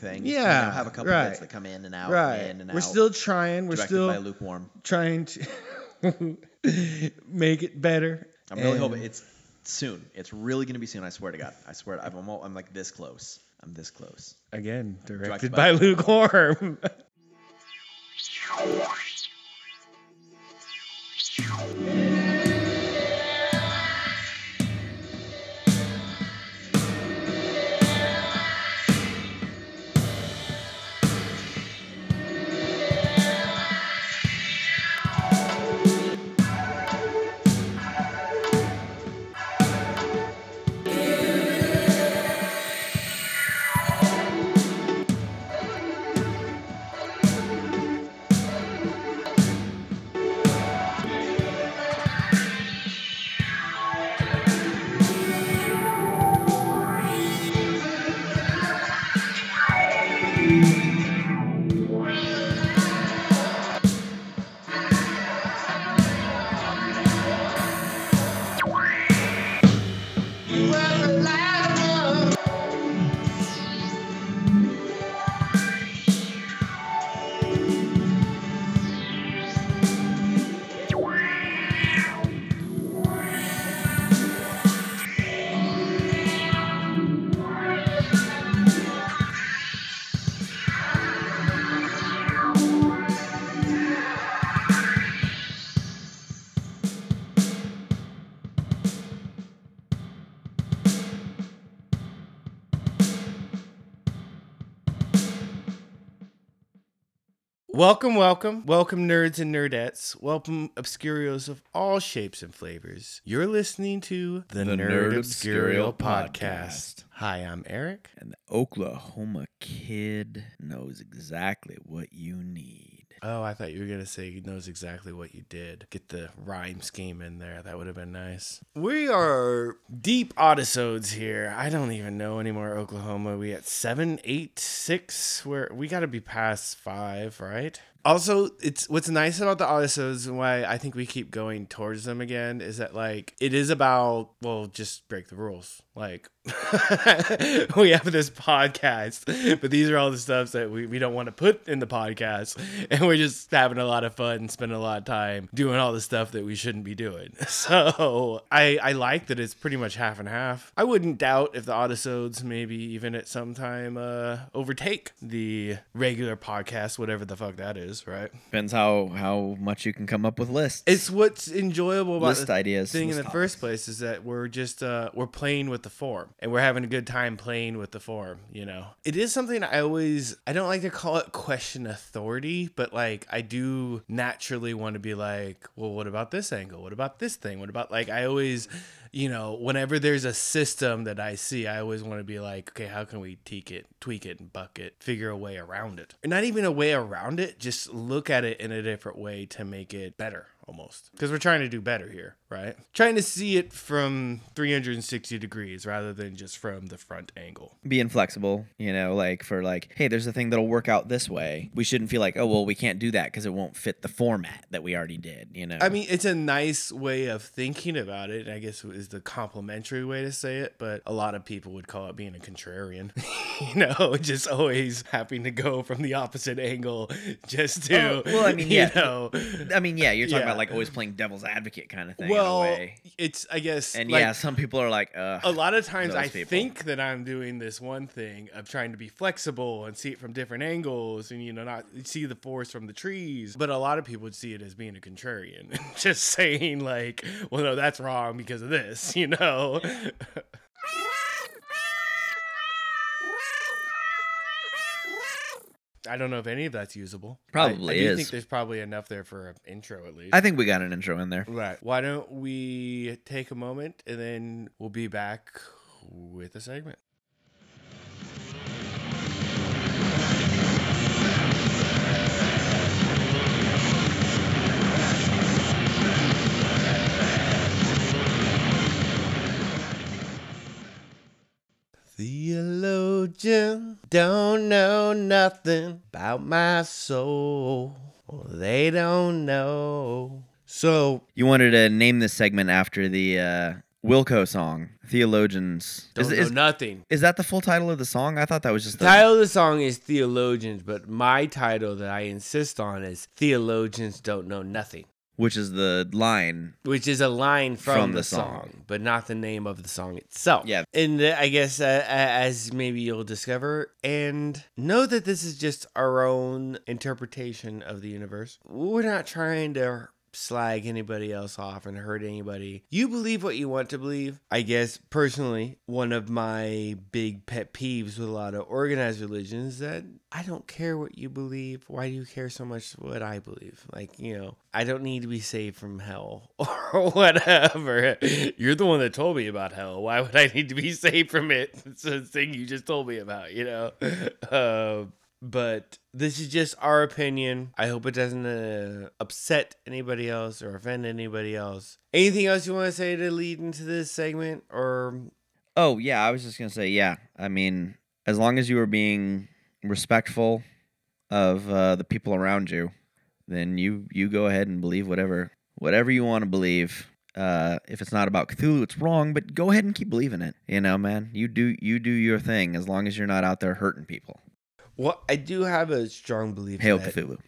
thing. Yeah, you know, have a couple right. bits that come in and out, right. in and We're out. still trying. We're still by lukewarm. trying to make it better. I'm really And- hoping it's soon. It's really gonna be soon. I swear to God. I swear. I'm almo- I'm like this close. I'm this close. Again, directed Directed by by- Lukewarm. Welcome, welcome, welcome, nerds and nerdettes. Welcome, obscurios of all shapes and flavors. You're listening to the, The Nerd, Nerd Podcast. Podcast. Hi, I'm Erik. And the Oklahoma kid knows exactly what you need. Oh, I thought you were gonna say he knows exactly what you did. Get the rhyme scheme in there. That would have been nice. We are deep Oddisodes here. I don't even know anymore. Oklahoma. We at seven, eight, six. Where we got to be past five, right? Also, it's what's nice about the Oddisodes and why I think we keep going towards them again is that like it is about well, just break the rules. Like we have this podcast, but these are all the stuff that we, we don't want to put in the podcast, and we're just having a lot of fun, and spending a lot of time doing all the stuff that we shouldn't be doing. So I I like that it's pretty much half and half. I wouldn't doubt if the Oddisodes maybe even at some time uh, overtake the regular podcast, whatever the fuck that is, right? Depends how how much you can come up with lists. It's what's enjoyable about list the ideas. thing in list the first place is that we're just uh we're playing with the form and we're having a good time playing with the form you know it is something i always i don't like to call it question authority but like i do naturally want to be like well what about this angle what about this thing what about like i always you know whenever there's a system that i see i always want to be like okay how can we tweak it tweak it and buck it figure a way around it? Not even a way around it just look at it in a different way to make it better almost. Because we're trying to do better here right trying to see it from 360 degrees rather than just from the front angle being flexible, you know, like for like, hey, there's a thing that'll work out this way. We shouldn't feel like, oh well, we can't do that because it won't fit the format that we already did. You know. I mean, it's a nice way of thinking about it. I guess is the complimentary way to say it, but a lot of people would call it being a contrarian. you know, just always having to go from the opposite angle just to. Oh, well, I mean, you yeah. know. I mean, yeah, you're talking Yeah. about like always playing devil's advocate kind of thing. Well, way. it's I guess and like, yeah, some people are like, uh, a lot of times I people. think that I'm doing this one thing of trying to be flexible and see it from different angles and you know not see the forest from the trees. But a lot of people would see it as being a contrarian, just saying like, well, no, that's wrong because of this, you know. I don't know if any of that's usable. I- Probably I, do is. think there's probably enough there for an intro at least. I think we got an intro in there. Right. Why don't we take a moment and then we'll be back with a segment. Theologian don't know nothing about my soul. Well, they don't know. So You wanted to name this segment after the uh, Wilco song, Theologians. Don't Is, know is, nothing. is that the full title of the song? I thought that was just The the. title of the song is Theologians, but my title that I insist on is Theologians Don't Know Nothing, which is the line. which is a line from, From the, the song. song. but not the name of the song itself. Yeah. And uh, I guess uh, as maybe you'll discover, and know that this is just our own interpretation of the universe. We're not trying to slag anybody else off and hurt anybody. You believe what you want to believe. I guess personally, one of my big pet peeves with a lot of organized religions is that I don't care what you believe. Why do you care so much what I believe? Like, you know, I don't need to be saved from hell or whatever. You're the one that told me about hell. Why would I need to be saved from it? It's a thing you just told me about, you know? Uh, but this is just our opinion. I hope it doesn't uh, upset anybody else or offend anybody else. Anything else you want to say to lead into this segment or Oh yeah, I was just gonna say yeah. I mean, as long as you are being respectful of uh, the people around you, then you you go ahead and believe whatever whatever you want to believe. Uh, if it's not about Cthulhu, it's wrong. But go ahead and keep believing it. You know, man. You do you do your thing as long as you're not out there hurting people. Well, I do have a strong belief Hail that Cthulhu.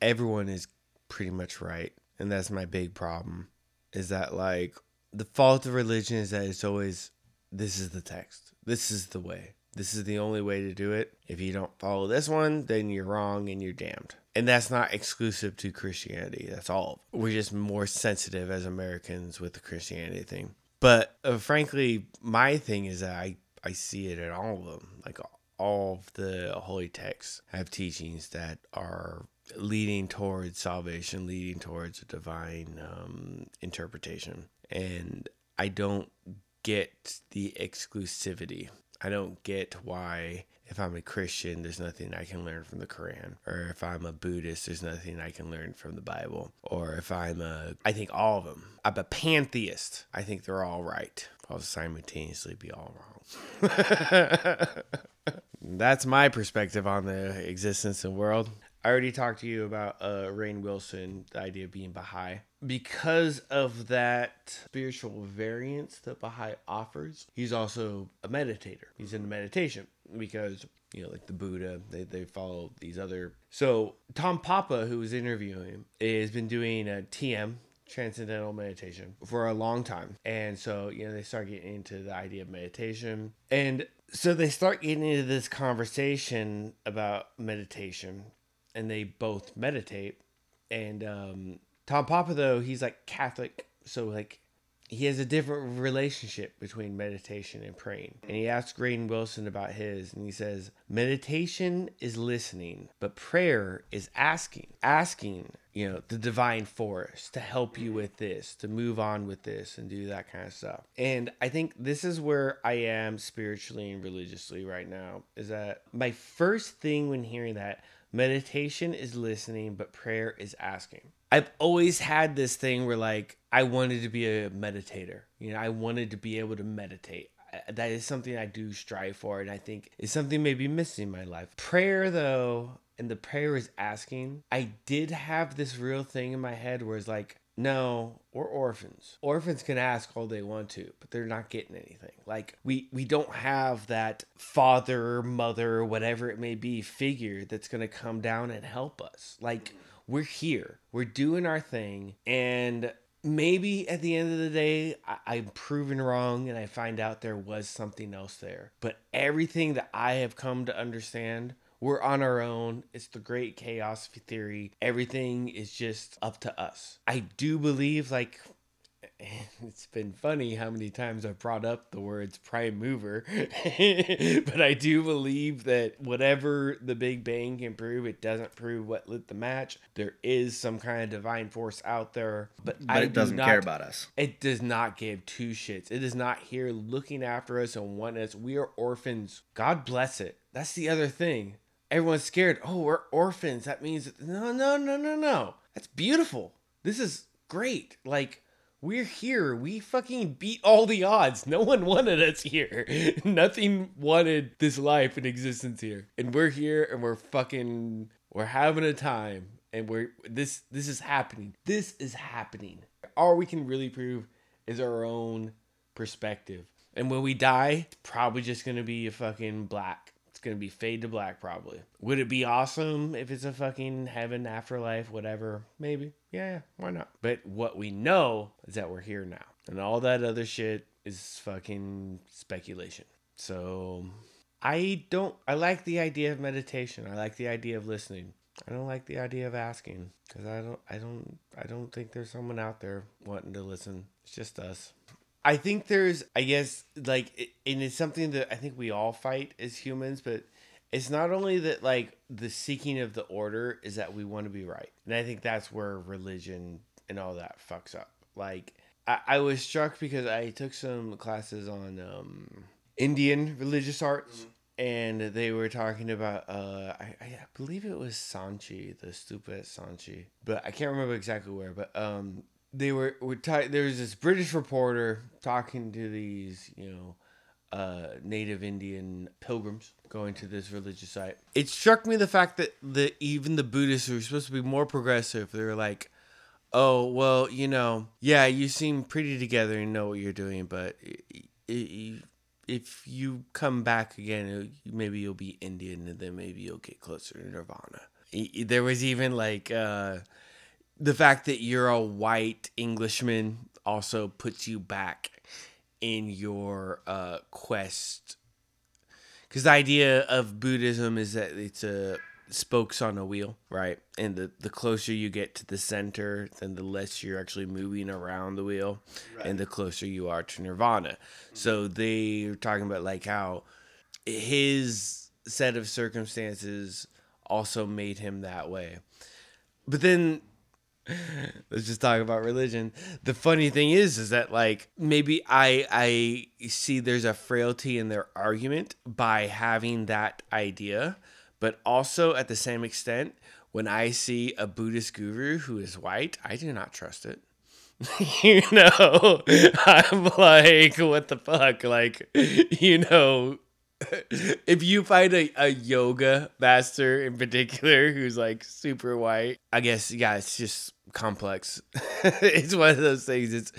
everyone is pretty much right and that's my big problem is that like the fault of religion is that it's always this is the text. This is the way. This is the only way to do it. If you don't follow this one then you're wrong and you're damned. And that's not exclusive to christianity that's all. We're just more sensitive as americans with the christianity thing. But uh, frankly my thing is that i i see it in all of them. Like all of the holy texts have teachings that are leading towards salvation, leading towards a divine um, interpretation. And I don't get the exclusivity. I don't get why, if I'm a Christian, there's nothing I can learn from the Quran. Or if I'm a Buddhist, there's nothing I can learn from the Bible. Or if I'm a, I think all of them. I'm a pantheist. I think they're all right. I'll simultaneously be all wrong. That's my perspective on the existence and world. I already talked to you about uh, Rainn Wilson, the idea of being Baha'i. Because of that spiritual variance that Baha'i offers, he's also a meditator. He's in meditation because, you know, like the Buddha, they, they follow these other. So, Tom Papa, who was interviewing him, has been doing a TM, transcendental meditation for a long time. And so, you know, they start getting into the idea of meditation. And so they start getting into this conversation about meditation and they both meditate. And um, Tom Papa, though, he's like Catholic. So, like, he has a different relationship between meditation and praying. And he asked Rainn Wilson about his, and he says, Meditation is listening, but prayer is asking. Asking, you know, the divine force to help you with this, to move on with this, and do that kind of stuff. And I think this is where I am spiritually and religiously right now is that my first thing when hearing that, meditation is listening, but prayer is asking. I've always had this thing where like I wanted to be a meditator. You know, I wanted to be able to meditate. That is something I do strive for, and I think is something maybe missing in my life. Prayer, though, and the prayer is asking. I did have this real thing in my head where it's like, no, we're orphans. Orphans can ask all they want to, but they're not getting anything. Like we we don't have that father, mother, whatever it may be figure that's going to come down and help us. Like we're here. We're doing our thing. And maybe at the end of the day I, i'm proven wrong and i find out there was something else there. But everything that i have come to understand we're on our own. It's the great chaos theory. Everything is just up to us. I do believe like it's been funny how many times I've brought up the words prime mover, but I do believe that whatever the Big Bang can prove, it doesn't prove what lit the match. There is some kind of divine force out there, but, But it do doesn't not- care about us. It does not give two shits. It is not here looking after us and wanting us. We are orphans. God bless it. That's the other thing. Everyone's scared. Oh, we're orphans. That means no, no, no, no, no. That's beautiful. This is great. Like we're here. We fucking beat all the odds. No one wanted us here. Nothing wanted this life and existence here. And we're here and we're fucking we're having a time and we're this this is happening. This is happening. All we can really prove is our own perspective. And when we die, it's probably just gonna be a fucking black. It's gonna be fade to black, probably. Would it be awesome if it's a fucking heaven, afterlife, whatever? Maybe. Yeah, why not? But what we know is that we're here now. And all that other shit is fucking speculation. So I don't I like the idea of meditation. I like the idea of listening. I don't like the idea of asking cuz I don't I don't I don't think there's someone out there wanting to listen. It's just us. I think there's I guess like and it's something that I think we all fight as humans, but it's not only that like the seeking of the order is that we want to be right. And I think that's where religion and all that fucks up. Like I, I was struck because I took some classes on um Indian religious arts. And they were talking about, uh, I, I believe it was Sanchi, the stupid Sanchi, but I can't remember exactly where. But um, they were were ta- there was this British reporter talking to these, you know, uh, native Indian pilgrims going to this religious site. It struck me the fact that the even the Buddhists were supposed to be more progressive, they were like, "Oh, well, you know, yeah, you seem pretty together and know what you're doing, but if you come back again, maybe you'll be Indian, and then maybe you'll get closer to Nirvana." There was even like. Uh, the fact that you're a white Englishman also puts you back in your uh, quest. Because the idea of Buddhism is that it's a spokes on a wheel, right? And the, the closer you get to the center, then the less you're actually moving around the wheel, and the closer you are to nirvana. So they were talking about like how his set of circumstances also made him that way. But then let's just talk about religion. The funny thing is is that like maybe I I see there's a frailty in their argument by having that idea, but also at the same extent when I see a Buddhist guru who is white, I do not trust it. you know, I'm like, what the fuck? Like, you know, if you find a, a yoga master in particular who's like super white, I guess yeah, it's just complex. it's one of those things. It's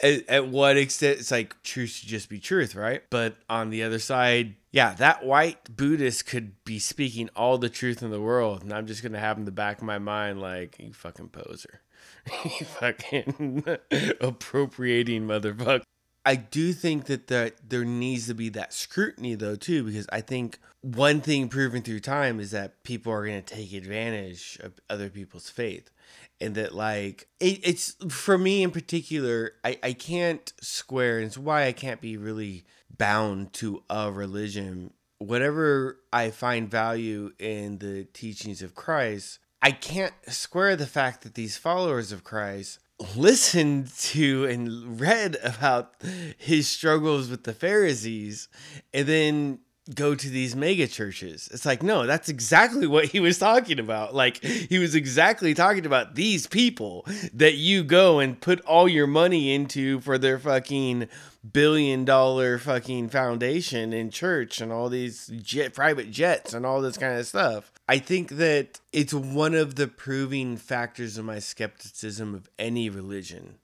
at, at what extent it's like truth should just be truth, right? But on the other side, yeah, that white Buddhist could be speaking all the truth in the world, and I'm just gonna have in the back of my mind like you fucking poser, you fucking appropriating motherfucker. I do think that the, there needs to be that scrutiny though too, because I think one thing proven through time is that people are going to take advantage of other people's faith, and that like it, it's for me in particular, I I can't square, and it's why I can't be really bound to a religion. Whatever I find value in the teachings of Christ, I can't square the fact that these followers of Christ listened to and read about his struggles with the Pharisees and then go to these mega churches. It's like, no, that's exactly what he was talking about. Like, he was exactly talking about these people that you go and put all your money into for their fucking billion dollar fucking foundation and church and all these jet private jets and all this kind of stuff. I think that it's one of the proving factors of my skepticism of any religion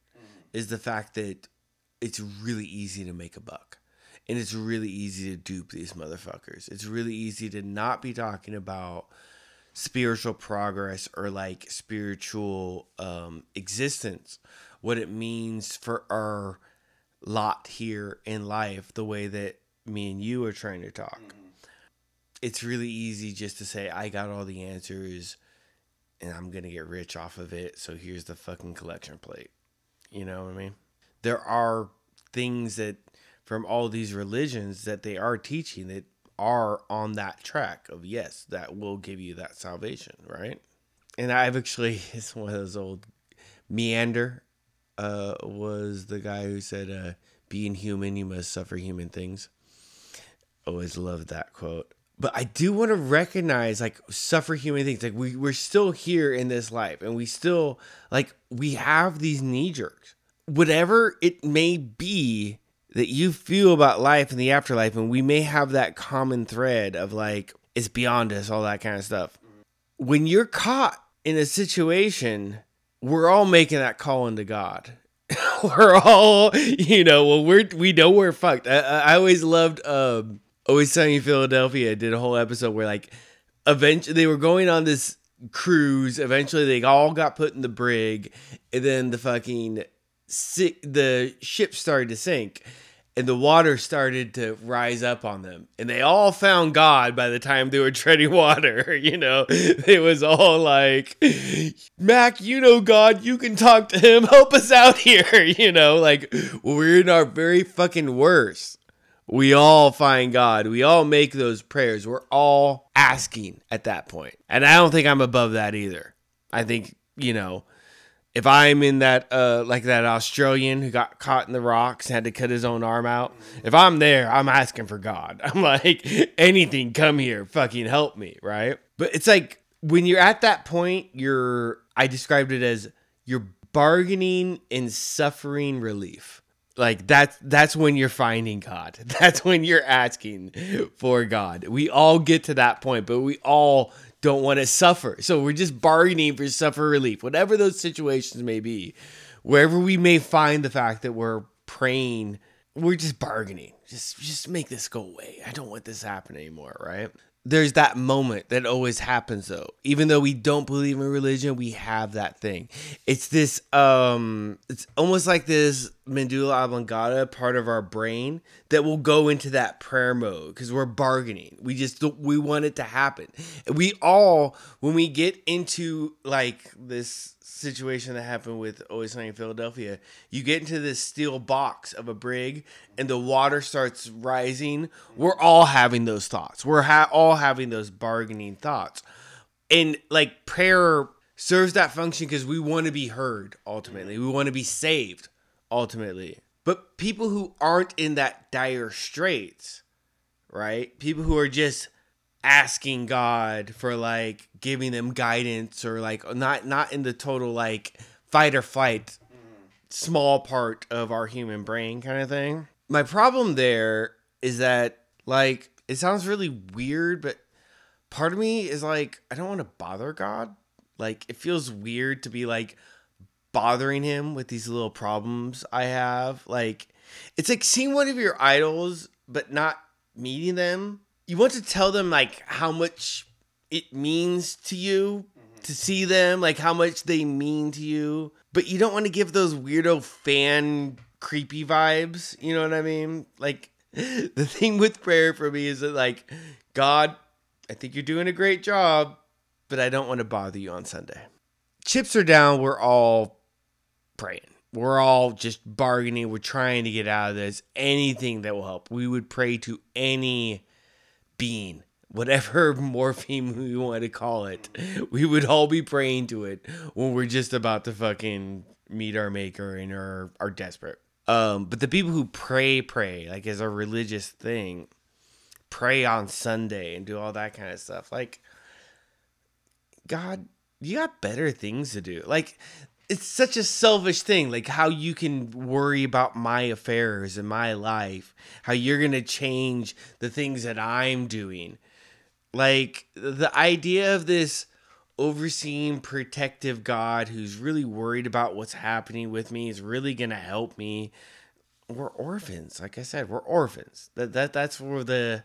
is the fact that it's really easy to make a buck. And it's really easy to dupe these motherfuckers. It's really easy to not be talking about spiritual progress or like spiritual um, existence, what it means for our lot here in life, the way that me and you are trying to talk. It's really easy just to say, I got all the answers and I'm going to get rich off of it. So here's the fucking collection plate. You know what I mean? There are things that from all these religions that they are teaching that are on that track of yes, that will give you that salvation, right? And I've actually, it's one of those old Menander uh, was the guy who said, uh, being human, you must suffer human things. Always loved that quote. But I do want to recognize, like, suffer human things. Like, we, we're still here in this life, and we still, like, we have these knee jerks. Whatever it may be that you feel about life and the afterlife, and we may have that common thread of, like, it's beyond us, all that kind of stuff. When you're caught in a situation, we're all making that call into God. we're all, you know, well, we're we know we're fucked. I, I always loved, um, always sunny in Philadelphia. Did a whole episode where like, eventually they were going on this cruise. Eventually, they all got put in the brig, and then the fucking the ship started to sink and the water started to rise up on them. And they all found god by the time they were treading water you know? It was all like mac you know god. You can talk to him. Help us out here you know? Like we're in our very fucking worst. We all find god. We all make those prayers. We're all asking at that point. And i don't think i'm above that either. I think you know if I'm in that uh like that Australian who got caught in the rocks and had to cut his own arm out, if I'm there, I'm asking for God. I'm like, anything, come here, fucking help me, right? But it's like when you're at that point, you're I described it as you're bargaining and suffering relief. Like that's that's when you're finding God. That's when you're asking for God. We all get to that point, but we all don't want to suffer. So we're just bargaining for suffer relief, whatever those situations may be. Wherever we may find the fact that we're praying, we're just bargaining. Just just make this go away. I don't want this happen anymore, right? There's that moment that always happens though. Even though we don't believe in religion, we have that thing. It's this um it's almost like this medulla oblongata part of our brain that will go into that prayer mode because we're bargaining. We just we want it to happen. We all when we get into like this situation that happened with Always Sunny in Philadelphia, you get into this steel box of a brig and the water starts rising. We're all having those thoughts. We're ha- all having those bargaining thoughts. And like prayer serves that function because we want to be heard ultimately. We want to be saved ultimately. But people who aren't in that dire straits, right? People who are just asking God for like giving them guidance or like not not in the total like fight or flight small part of our human brain kind of thing. My problem there is that like it sounds really weird, but part of me is like I don't want to bother God. Like it feels weird to be like bothering him with these little problems I have. Like it's like seeing one of your idols but not meeting them. You want to tell them like how much it means to you to see them, like how much they mean to you, but you don't want to give those weirdo fan creepy vibes. You know what I mean? Like the thing with prayer for me is that like God, I think you're doing a great job, but I don't want to bother you on Sunday. Chips are down. We're all praying. We're all just bargaining. We're trying to get out of this. Anything that will help. We would pray to any being, whatever morpheme we want to call it. We would all be praying to it when we're just about to fucking meet our maker and are, are desperate. Um, but the people who pray, pray, like as a religious thing, pray on Sunday and do all that kind of stuff. Like, God, you got better things to do. Like, it's such a selfish thing like how you can worry about my affairs and my life how you're gonna change the things that i'm doing. Like the idea of this overseeing protective god who's really worried about what's happening with me is really gonna help me. We're orphans like i said we're orphans. That, that that's where the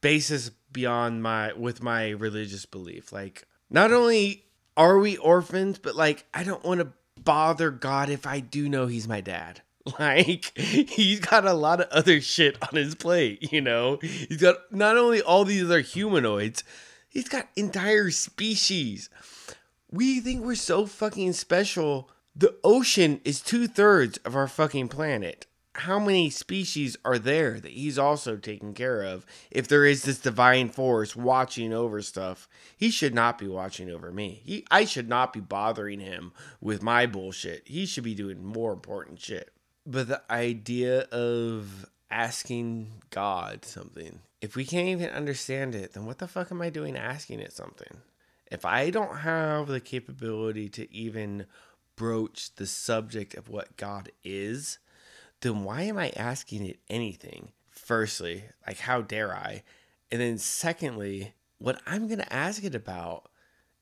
basis beyond my with my religious belief. Like not only are we orphans? But like, I don't want to bother God if I do know he's my dad. Like, he's got a lot of other shit on his plate, you know? He's got not only all these other humanoids, he's got entire species. We think we're so fucking special. The ocean is two thirds of our fucking planet how many species are there that he's also taking care of? If there is this divine force watching over stuff he should not be watching over me. He, i should not be bothering him with my bullshit. He should be doing more important shit. But the idea of asking god something if we can't even understand it then what the fuck am i doing asking it something? If i don't have the capability to even broach the subject of what god is then why am I asking it anything? Firstly, like how dare I? And then secondly, what I'm going to ask it about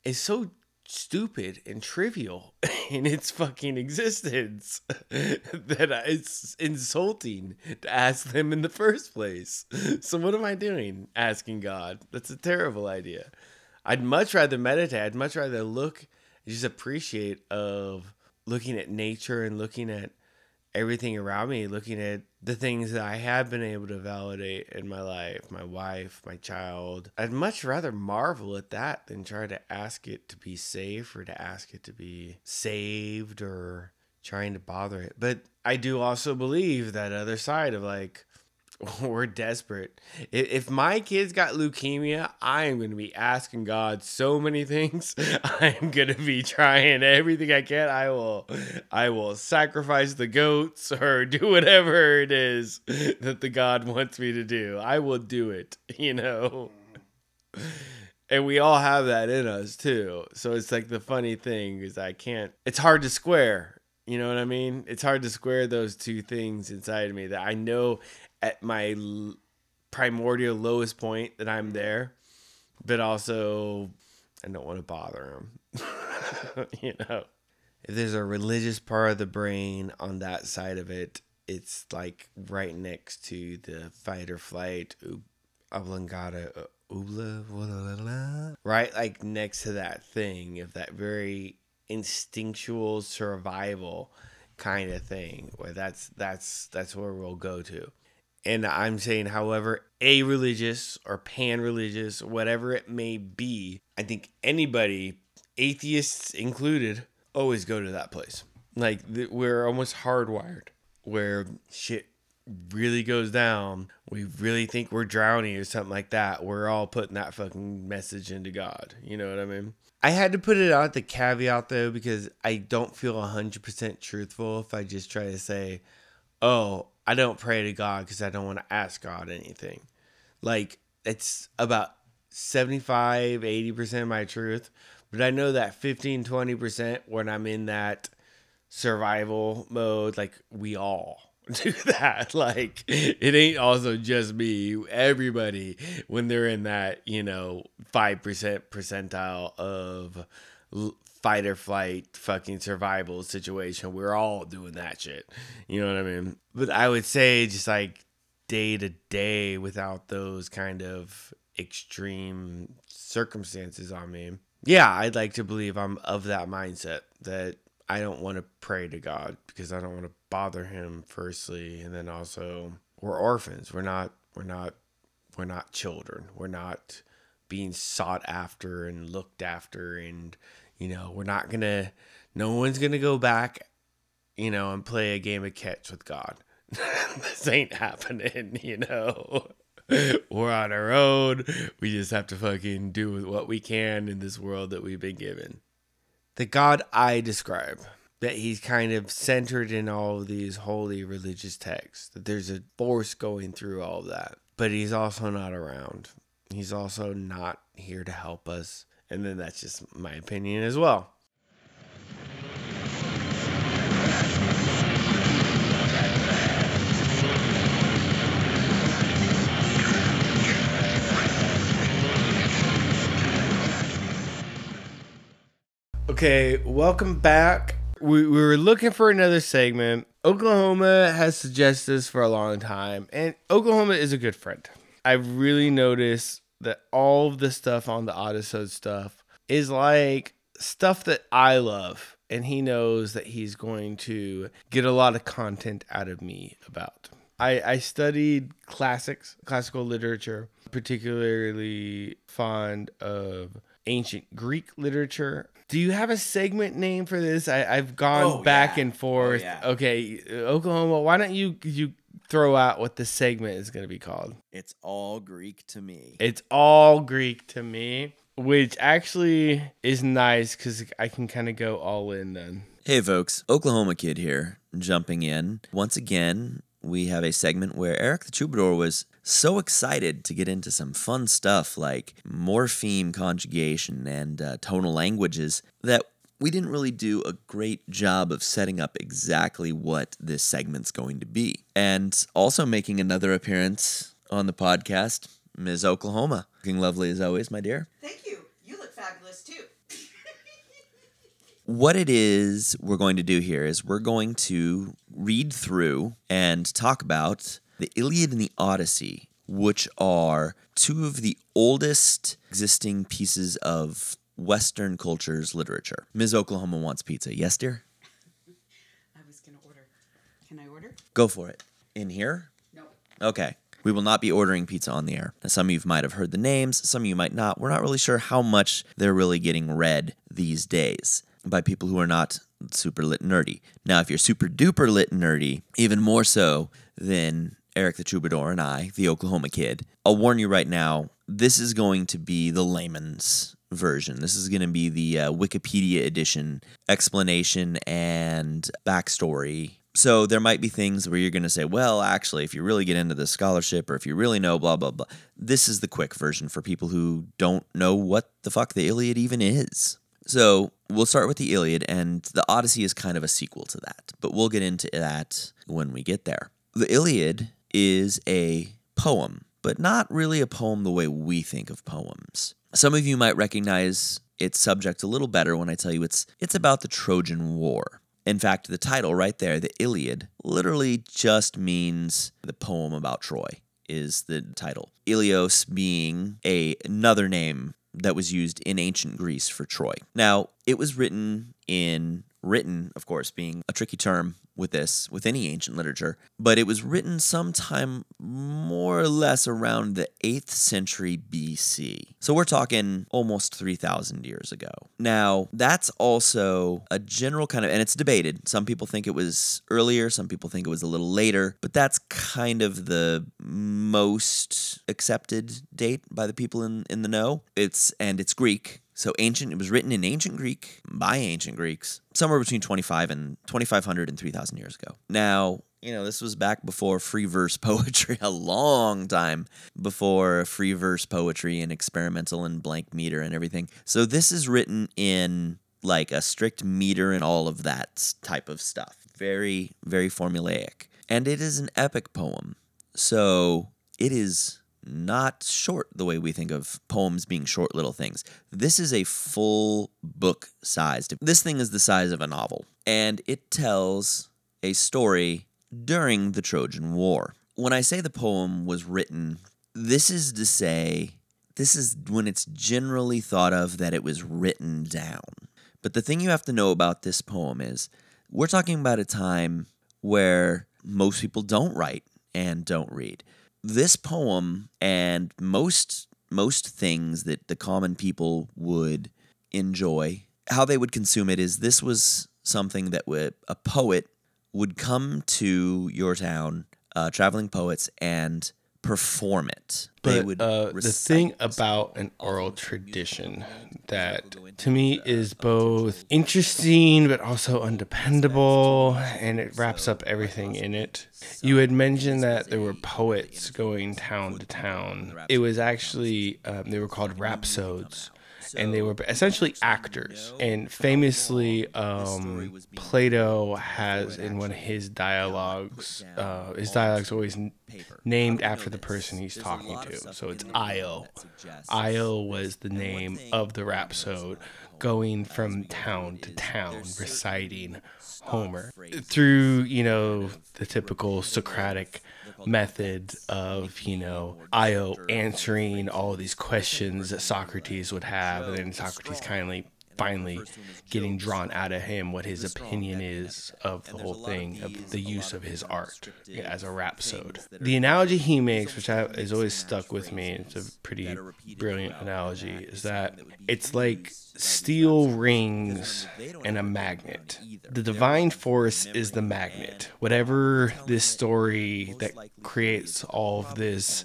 is so stupid and trivial in its fucking existence that it's insulting to ask them in the first place. So what am I doing asking God? That's a terrible idea. I'd much rather meditate. I'd much rather look just appreciate of looking at nature and looking at everything around me, looking at the things that I have been able to validate in my life, my wife, my child. I'd much rather marvel at that than try to ask it to be safe or to ask it to be saved or trying to bother it. But I do also believe that other side of like, we're desperate. If my kids got leukemia, I am going to be asking God so many things. I am going to be trying everything I can. I will, I will sacrifice the goats or do whatever it is that the God wants me to do. I will do it. You know. And we all have that in us too. So it's like the funny thing is I can't. It's hard to square. You know what I mean? It's hard to square those two things inside of me that I know at my primordial lowest point that I'm there, but also I don't want to bother him. you know, if there's a religious part of the brain on that side of it, it's like right next to the fight or flight, oblongata, uh, ubla, wala-la-la, right? Like next to that thing of that very instinctual survival kind of thing where that's that's that's where we'll go to and i'm saying however a religious or pan religious whatever it may be i think anybody atheists included always go to that place. Like we're almost hardwired where shit really goes down. We really think we're drowning or something like that. We're all putting that fucking message into god. You know what i mean? I had to put it out the caveat though because I don't feel 100% truthful if I just try to say, "Oh, I don't pray to God because I don't want to ask God anything." Like it's about 75, 80% of my truth, but I know that 15, 20% when I'm in that survival mode like we all do that like it ain't also just me everybody when they're in that you know 5% percentile of fight or flight fucking survival situation we're all doing that shit you know what i mean but i would say just like day to day without those kind of extreme circumstances on me yeah i'd like to believe i'm of that mindset that I don't want to pray to God because I don't want to bother him firstly and then also we're orphans. We're not we're not we're not children. We're not being sought after and looked after and you know, we're not going to no one's going to go back, you know, and play a game of catch with God. this ain't happening, you know. We're on our own. We just have to fucking do what we can in this world that we've been given the God I describe, that he's kind of centered in all of these holy religious texts, that there's a force going through all of that, but he's also not around. He's also not here to help us. And then that's just my opinion as well. Okay, welcome back. We, we were looking for another segment. Oklahoma has suggested this for a long time, and Oklahoma is a good friend. I've really noticed that all of the stuff on the Odyssey stuff is like stuff that I love, and he knows that he's going to get a lot of content out of me about. I, I studied classics, classical literature, particularly fond of ancient Greek literature. Do you have a segment name for this? I, I've gone Oh, back yeah. and oh, forth. yeah. Okay, Oklahoma, why don't you you throw out what the segment is going to be called? It's all Greek to me. It's all Greek to me, which actually is nice because I can kind of go all in then. Hey folks, Oklahoma Kid here, jumping in. Once again, we have a segment where Erik the Troubadour was so excited to get into some fun stuff like morpheme conjugation and uh, tonal languages that we didn't really do a great job of setting up exactly what this segment's going to be. And also making another appearance on the podcast, Mz. Oklahoma. Looking lovely as always, my dear. Thank you. You look fabulous too. What it is we're going to do here is we're going to read through and talk about the Iliad and the Odyssey, which are two of the oldest existing pieces of Western culture's literature. Mz. Oklahoma wants pizza. Yes, dear? I was gonna order. Can I order? Go for it. In here? No. Okay. We will not be ordering pizza on the air. Now, some of you might have heard the names, some of you might not. We're not really sure how much they're really getting read these days by people who are not super lit nerdy. Now, if you're super duper lit nerdy, even more so than Erik the Troubadour and I, the Oklahoma kid, I'll warn you right now, this is going to be the layman's version. This is going to be the uh, Wikipedia edition explanation and backstory. So there might be things where you're going to say, well, actually, if you really get into the scholarship or if you really know, blah, blah, blah. This is the quick version for people who don't know what the fuck the Iliad even is. So we'll start with the Iliad, and the Odyssey is kind of a sequel to that, but we'll get into that when we get there. The Iliad is a poem, but not really a poem the way we think of poems. Some of you might recognize its subject a little better when I tell you it's it's about the Trojan War. In fact, the title right there, the Iliad, literally just means the poem about Troy is the title. Ilios being a, another name that was used in ancient Greece for Troy. Now, it was written in written, of course, being a tricky term with this, with any ancient literature, but it was written sometime more or less around the 8th century BC. So we're talking almost 3,000 years ago. Now, that's also a general kind of, and it's debated. Some people think it was earlier, some people think it was a little later, but that's kind of the most accepted date by the people in, in the know. It's, and it's Greek. So ancient, it was written in ancient Greek by ancient Greeks, somewhere between 25 and 2500 and 3000 years ago. Now, you know, this was back before free verse poetry, a long time before free verse poetry and experimental and blank meter and everything. So this is written in like a strict meter and all of that type of stuff. Very, very formulaic. And it is an epic poem. So it is not short the way we think of poems being short little things. This is a full book sized. This thing is the size of a novel, and it tells a story during the Trojan War. When I say the poem was written, this is to say, this is when it's generally thought of that it was written down. But the thing you have to know about this poem is we're talking about a time where most people don't write and don't read this poem and most most things that the common people would enjoy how they would consume it is this was something that a poet would come to your town uh, traveling poets and perform it they But would uh, the thing about an oral tradition that to me is both interesting but also undependable, and it wraps up everything in it. You had mentioned that there were poets going town to town. It was actually, um, they were called rhapsodes. And they were essentially actors. And famously, um, Plato has in one of his dialogues, uh, his dialogues always named after the person he's talking to. So it's Ion. Ion was the name of the rhapsode going from town to town reciting Homer through, you know, the typical Socratic method of, you know, Ion answering all these questions that Socrates would have, and then Socrates kindly finally getting drawn out of him what his opinion is of the whole thing of the use of his art as a rhapsode the analogy he makes which I, has always stuck with me it's a pretty brilliant analogy is that it's like steel rings and a magnet. the divine force is the magnet. whatever this story that creates all of this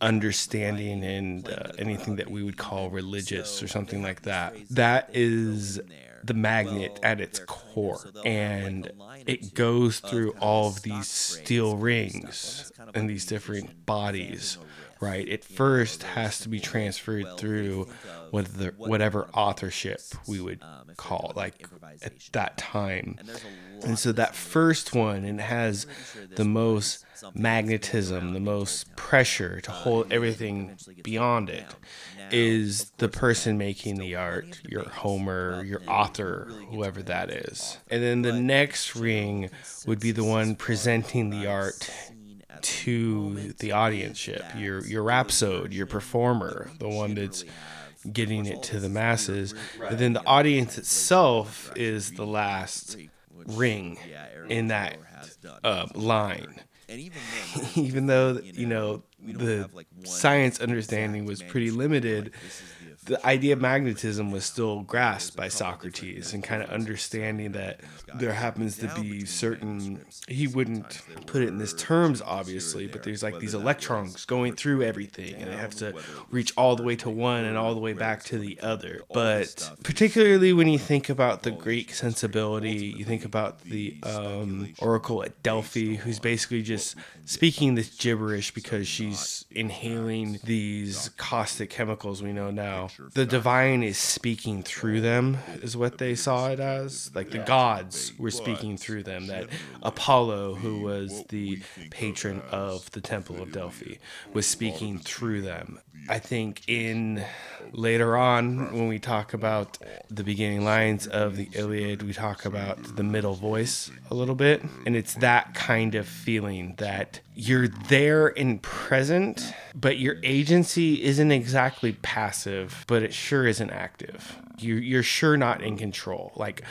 understanding and uh, anything that we would call religious or something like that. That is the magnet at its core. And it goes through all of these steel rings and these different bodies. Right? It first has to be transferred through whether, whatever authorship we would call it, like at that time. And so that first one, it has the most magnetism, the most pressure to hold everything beyond it, is the person making the art, your Homer, your author, whoever that is. And then the next ring would be the one presenting the art to the audienceship, your your rhapsode, your performer, the one that's getting it to the masses. But then the audience itself is the last ring in that uh, line. Even though you know the science understanding was pretty limited, the idea of magnetism was still grasped by Socrates and kind of understanding that there happens to be certain he wouldn't put it in these terms obviously but there's like these electrons going through everything and they have to reach all the way to one and all the way back to the other. But particularly when you think about the Greek sensibility you think about the um, oracle at Delphi who's basically just speaking this gibberish because she's inhaling these caustic chemicals we know now the divine is speaking through them is what they saw it as. Like the gods were speaking through them that apollo who was the patron of the temple of delphi was speaking through them. I think in later on when we talk about the beginning lines of the iliad we talk about the middle voice a little bit. And it's that kind of feeling that you're there and present but your agency isn't exactly passive but it sure isn't active you, you're sure not in control like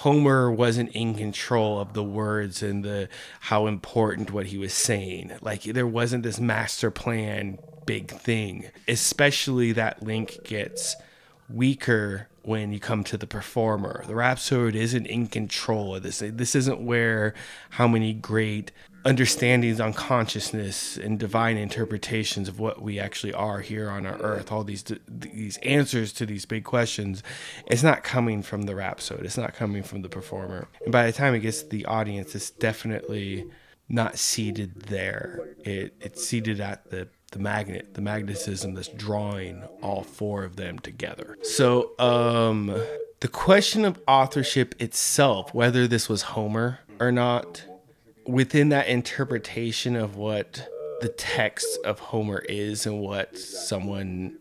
Homer wasn't in control of the words and the how important what he was saying. Like there wasn't this master plan big thing. Especially that link gets weaker when you come to the performer. The rhapsode isn't in control of this. This isn't where how many great understandings on consciousness and divine interpretations of what we actually are here on our earth. All these these answers to these big questions it's not coming from the rhapsode. It's not coming from the performer. And by the time it gets to the audience it's definitely not seated there. It it's seated at the the magnet the magnetism that's drawing all four of them together. So um the question of authorship itself whether this was homer or not within that interpretation of what the text of Homer is and what someone,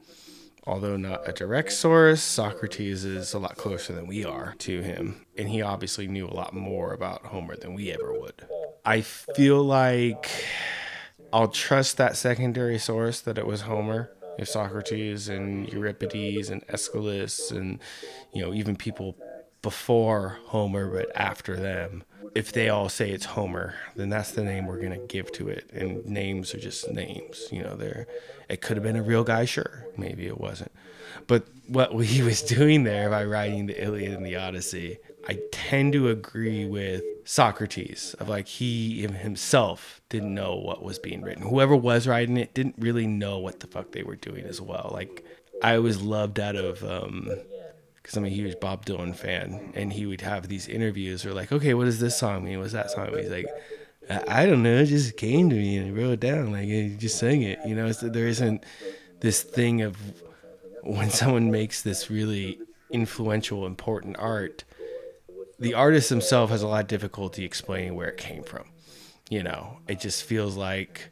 although not a direct source, Socrates is a lot closer than we are to him. And he obviously knew a lot more about Homer than we ever would. I feel like I'll trust that secondary source that it was Homer. If Socrates and Euripides and Aeschylus and, you know, even people before Homer but after them if they all say it's Homer, then that's the name we're gonna give to it. And names are just names, you know. They're it could have been a real guy, sure, maybe it wasn't. But what he was doing there by writing the Iliad and the Odyssey, I tend to agree with Socrates of like he himself didn't know what was being written. Whoever was writing it didn't really know what the fuck they were doing as well. Like I was loved out of um, because I'm a huge Bob Dylan fan, and he would have these interviews where like, okay, what does this song mean? What's that song mean? He's like, I, I don't know, it just came to me and I wrote it down, like he just sang it. You know, so there isn't this thing of when someone makes this really influential, important art, the artist himself has a lot of difficulty explaining where it came from. You know, it just feels like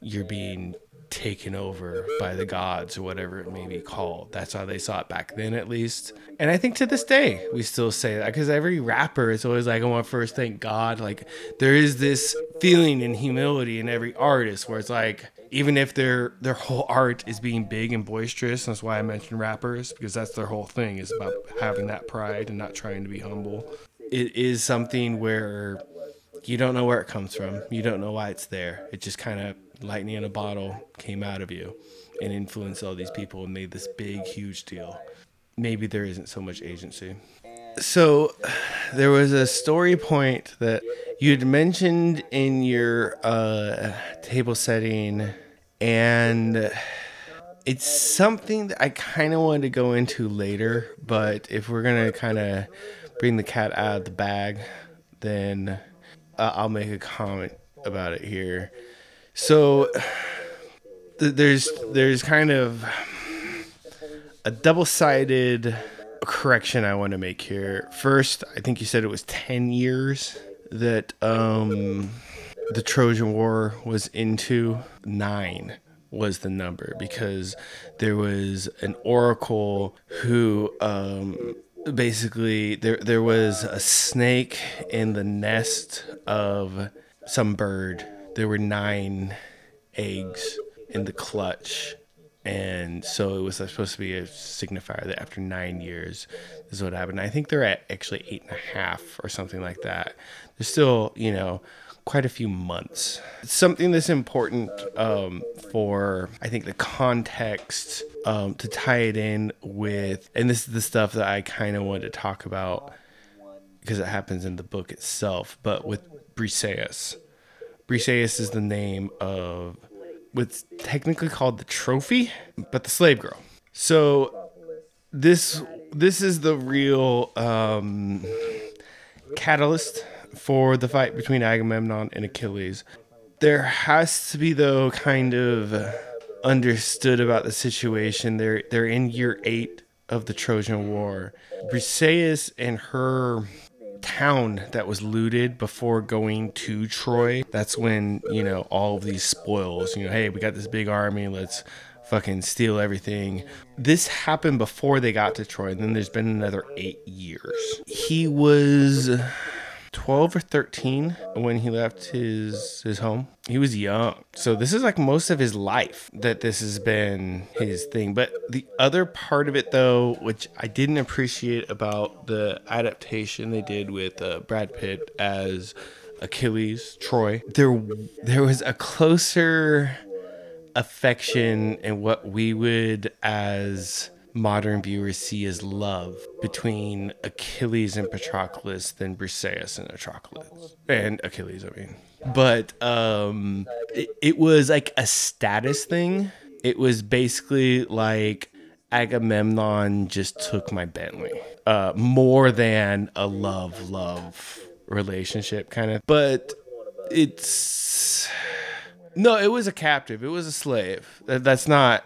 you're being taken over by the gods or whatever it may be called. That's how they saw it back then, at least. And I think to this day, we still say that because every rapper is always like, I want to first thank God. Like, there is this feeling and humility in every artist where it's like, even if their their whole art is being big and boisterous, that's why I mentioned rappers because that's their whole thing is about having that pride and not trying to be humble. It is something where you don't know where it comes from. You don't know why it's there. It just kind of lightning in a bottle came out of you and influenced all these people and made this big, huge deal. Maybe there isn't so much agency. So, there was a story point that you'd mentioned in your uh, table setting, and it's something that I kind of wanted to go into later. But if we're gonna kind of bring the cat out of the bag, then uh, I'll make a comment about it here. So th- there's there's kind of a double-sided correction I want to make here. First, I think you said it was 10 years that um the Trojan War was into. 9 was the number because there was an oracle who um basically there there was a snake in the nest of some bird. There were 9 eggs in the clutch. And so it was supposed to be a signifier that after nine years, this is what happened. I think they're at actually eight and a half or something like that. There's still, you know, quite a few months. Something that's important um, for, I think, the context um, to tie it in with, and this is the stuff that I kind of wanted to talk about because it happens in the book itself, but with Briseis. Briseis is the name of what's technically called the trophy, but the slave girl. So this this is the real um, catalyst for the fight between Agamemnon and Achilles. There has to be though kind of understood about the situation. They're they're in year eight of the Trojan War. Briseis and her town that was looted before going to Troy. That's when, you know, all of these spoils, you know, hey, we got this big army, let's fucking steal everything. This happened before they got to Troy, and then there's been another eight years. He was 12 or 13 when he left his his home. He was young. So this is like most of his life that this has been his thing. But the other part of it though, which I didn't appreciate about the adaptation they did with uh, Brad Pitt as Achilles, Troy, there there was a closer affection and what we would as modern viewers see as love between Achilles and Patroclus than Briseis and Patroclus and Achilles. I mean, but um, it, it was like a status thing. It was basically like Agamemnon just took my Bentley, uh, more than a love love relationship kind of. But it's no, it was a captive. It was a slave. That's not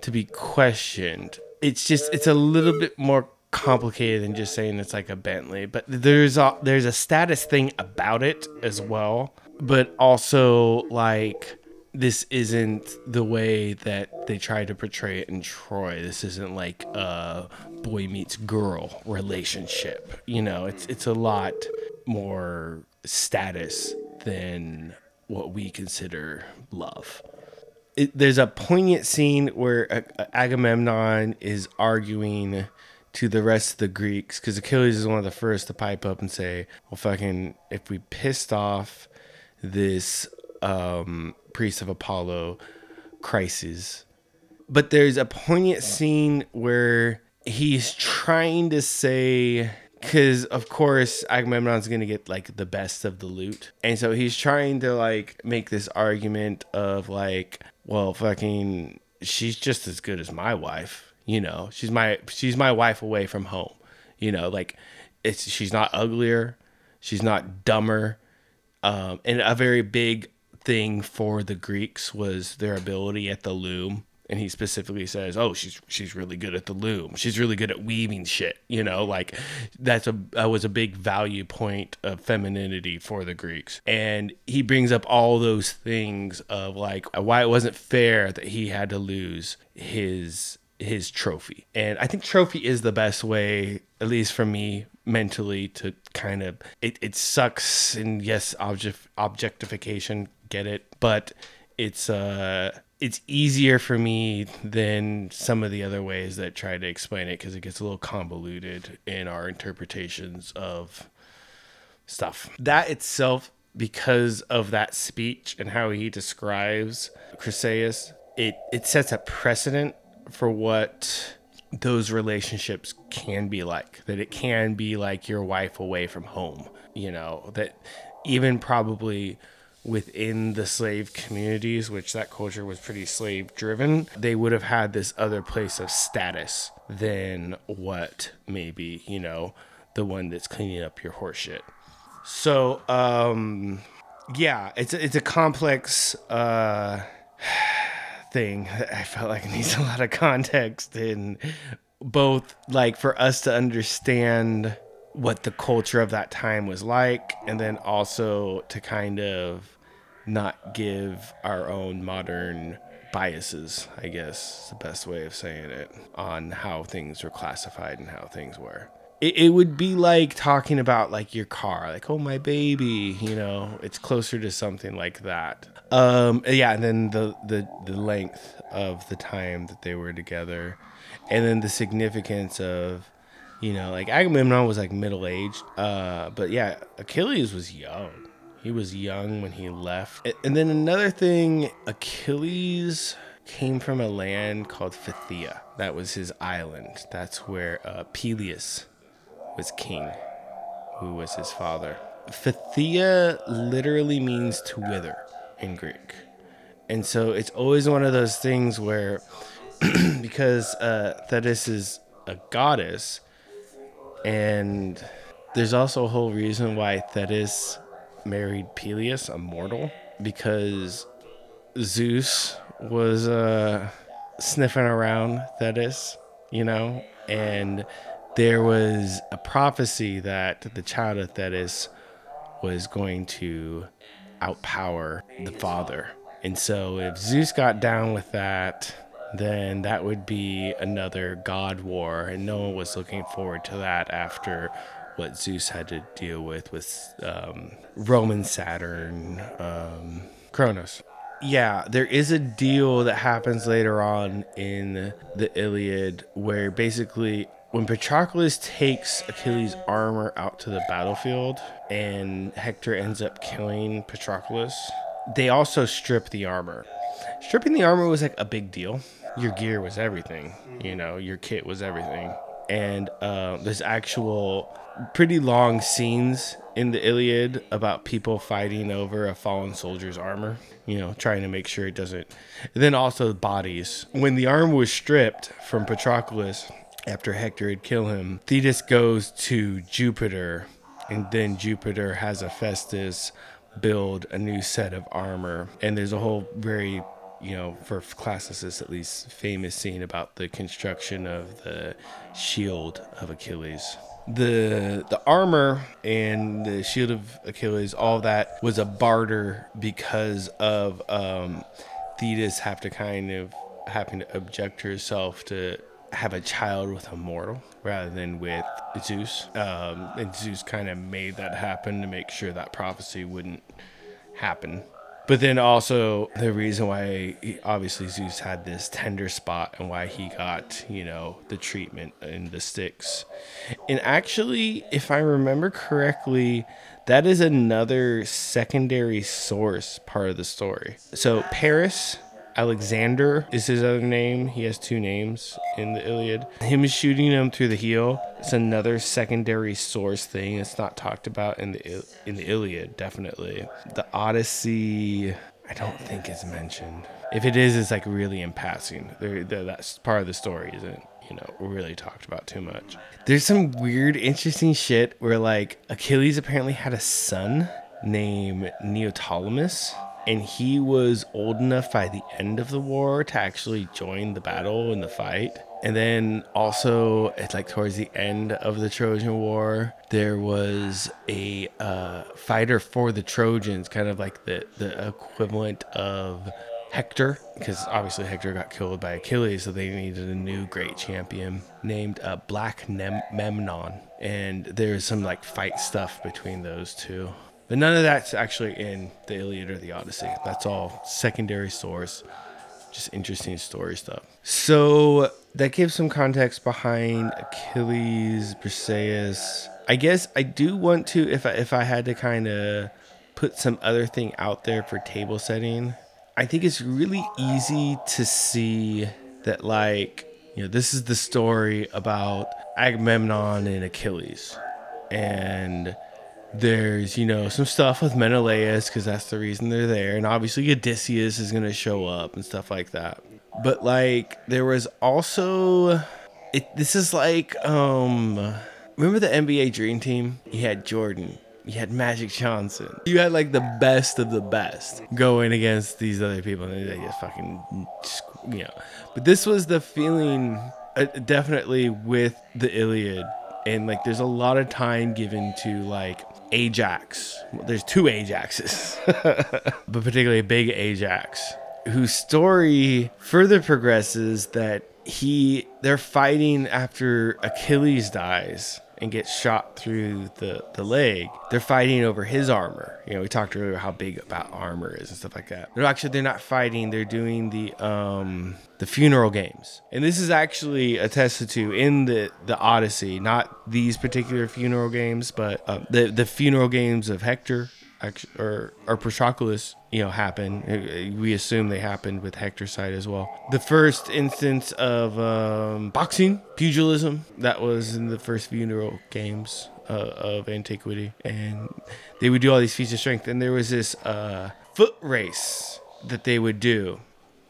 to be questioned it's just it's a little bit more complicated than just saying it's like a Bentley, but there's a there's a status thing about it as well, but also like this isn't the way that they try to portray it in Troy. This isn't like a boy meets girl relationship. You know, it's it's a lot more status than what we consider love it, there's a poignant scene where Agamemnon is arguing to the rest of the Greeks because Achilles is one of the first to pipe up and say, "Well, fucking, if we pissed off this um, priest of Apollo, Chryses." But there's a poignant scene where he's trying to say because of course agamemnon's gonna get like the best of the loot and so he's trying to like make this argument of like well, fucking, she's just as good as my wife. You know, she's my she's my wife away from home. You know, like it's she's not uglier, she's not dumber, um, and a very big thing for the Greeks was their ability at the loom and he specifically says, "Oh, she's she's really good at the loom. She's really good at weaving shit." You know, like that's a that was a big value point of femininity for the Greeks. And he brings up all those things of like why it wasn't fair that he had to lose his his trophy. And I think trophy is the best way, at least for me mentally, to kind of it, it sucks and yes, object objectification, get it, but it's uh it's easier for me than some of the other ways that try to explain it because it gets a little convoluted in our interpretations of stuff. That itself, because of that speech and how he describes Chryseis, it, it sets a precedent for what those relationships can be like. That it can be like your wife away from home, you know, that even probably within the slave communities, which that culture was pretty slave driven, they would have had this other place of status than what maybe, you know, the one that's cleaning up your horse shit. So, um, yeah, it's it's a complex uh, thing that I felt like it needs a lot of context in both like for us to understand what the culture of that time was like and then also to kind of not give our own modern biases, I guess is the best way of saying it, on how things were classified and how things were. It, it would be like talking about like your car, like, oh, my baby, you know, it's closer to something like that. Um, yeah, and then the, the, the length of the time that they were together, and then the significance of, you know, like Agamemnon was like middle aged, uh, but yeah, Achilles was young. He was young when he left. And then another thing, Achilles came from a land called Phthia. That was his island. That's where uh, Peleus was king, who was his father. Phthia literally means to wither in Greek. And so it's always one of those things where, because uh, Thetis is a goddess, and there's also a whole reason why Thetis married Peleus, a mortal, because Zeus was uh, sniffing around Thetis, you know, and there was a prophecy that the child of Thetis was going to outpower the father. And so if Zeus got down with that, then that would be another god war, and no one was looking forward to that after what Zeus had to deal with with um, Roman Saturn, um, Kronos. Yeah, there is a deal that happens later on in the Iliad where basically when Patroclus takes Achilles' armor out to the battlefield and Hector ends up killing Patroclus, they also strip the armor. Stripping the armor was like a big deal. Your gear was everything, you know, your kit was everything. And uh, there's actual pretty long scenes in the Iliad about people fighting over a fallen soldier's armor, you know, trying to make sure it doesn't. And then also bodies. When the armor was stripped from Patroclus after Hector had killed him, Thetis goes to Jupiter, and then Jupiter has Hephaestus build a new set of armor. And there's a whole very you know, for classicists at least, famous scene about the construction of the shield of Achilles. The the armor and the shield of Achilles, all that was a barter because of um, Thetis have to kind of having to object herself to have a child with a mortal rather than with Zeus. Um, and Zeus kind of made that happen to make sure that prophecy wouldn't happen. But then also the reason why he, obviously Zeus had this tender spot and why he got, you know, the treatment in the Styx. And actually, if I remember correctly, that is another secondary source part of the story. So Paris Alexander is his other name. He has two names in the Iliad. Him shooting him through the heel. It's another secondary source thing. It's not talked about in the in the Iliad. Definitely, the Odyssey. I don't think is mentioned. If it is, it's like really in passing. There, there- that's part of the story isn't you know really talked about too much. There's some weird, interesting shit where like Achilles apparently had a son named Neoptolemus and he was old enough by the end of the war to actually join the battle and the fight. And then also, it's like towards the end of the Trojan War, there was a uh, fighter for the Trojans, kind of like the, the equivalent of Hector, because obviously Hector got killed by Achilles, so they needed a new great champion named uh, Black Nem- Memnon. And there's some like fight stuff between those two. But none of that's actually in the Iliad or the Odyssey. That's all secondary source, just interesting story stuff. So that gives some context behind Achilles, Briseis. I guess I do want to, if I, if I had to kind of put some other thing out there for table setting, I think it's really easy to see that, like, you know, this is the story about Agamemnon and Achilles. And there's, you know, some stuff with Menelaus because that's the reason they're there. And obviously, Odysseus is going to show up and stuff like that. But, like, there was also. It, this is like, um, remember the NBA Dream Team? You had Jordan, You had Magic Johnson. You had like the best of the best going against these other people, and they just fucking, you know. But this was the feeling, uh, definitely with the Iliad, and like there's a lot of time given to like Ajax. There's two Ajaxes, but particularly a big Ajax, whose story further progresses that he they're fighting after Achilles dies and gets shot through the, the leg. They're fighting over his armor. You know, we talked earlier how big about armor is and stuff like that. No, actually they're not fighting, they're doing the um the funeral games. And this is actually attested to in the the Odyssey, not these particular funeral games, but uh, the the funeral games of Hector or or Patroclus, you know, happen. Uh, We assume they happened with Hector's side as well. The first instance of um, boxing, pugilism, that was in the first funeral games uh, of antiquity, and they would do all these feats of strength. And there was this uh, foot race that they would do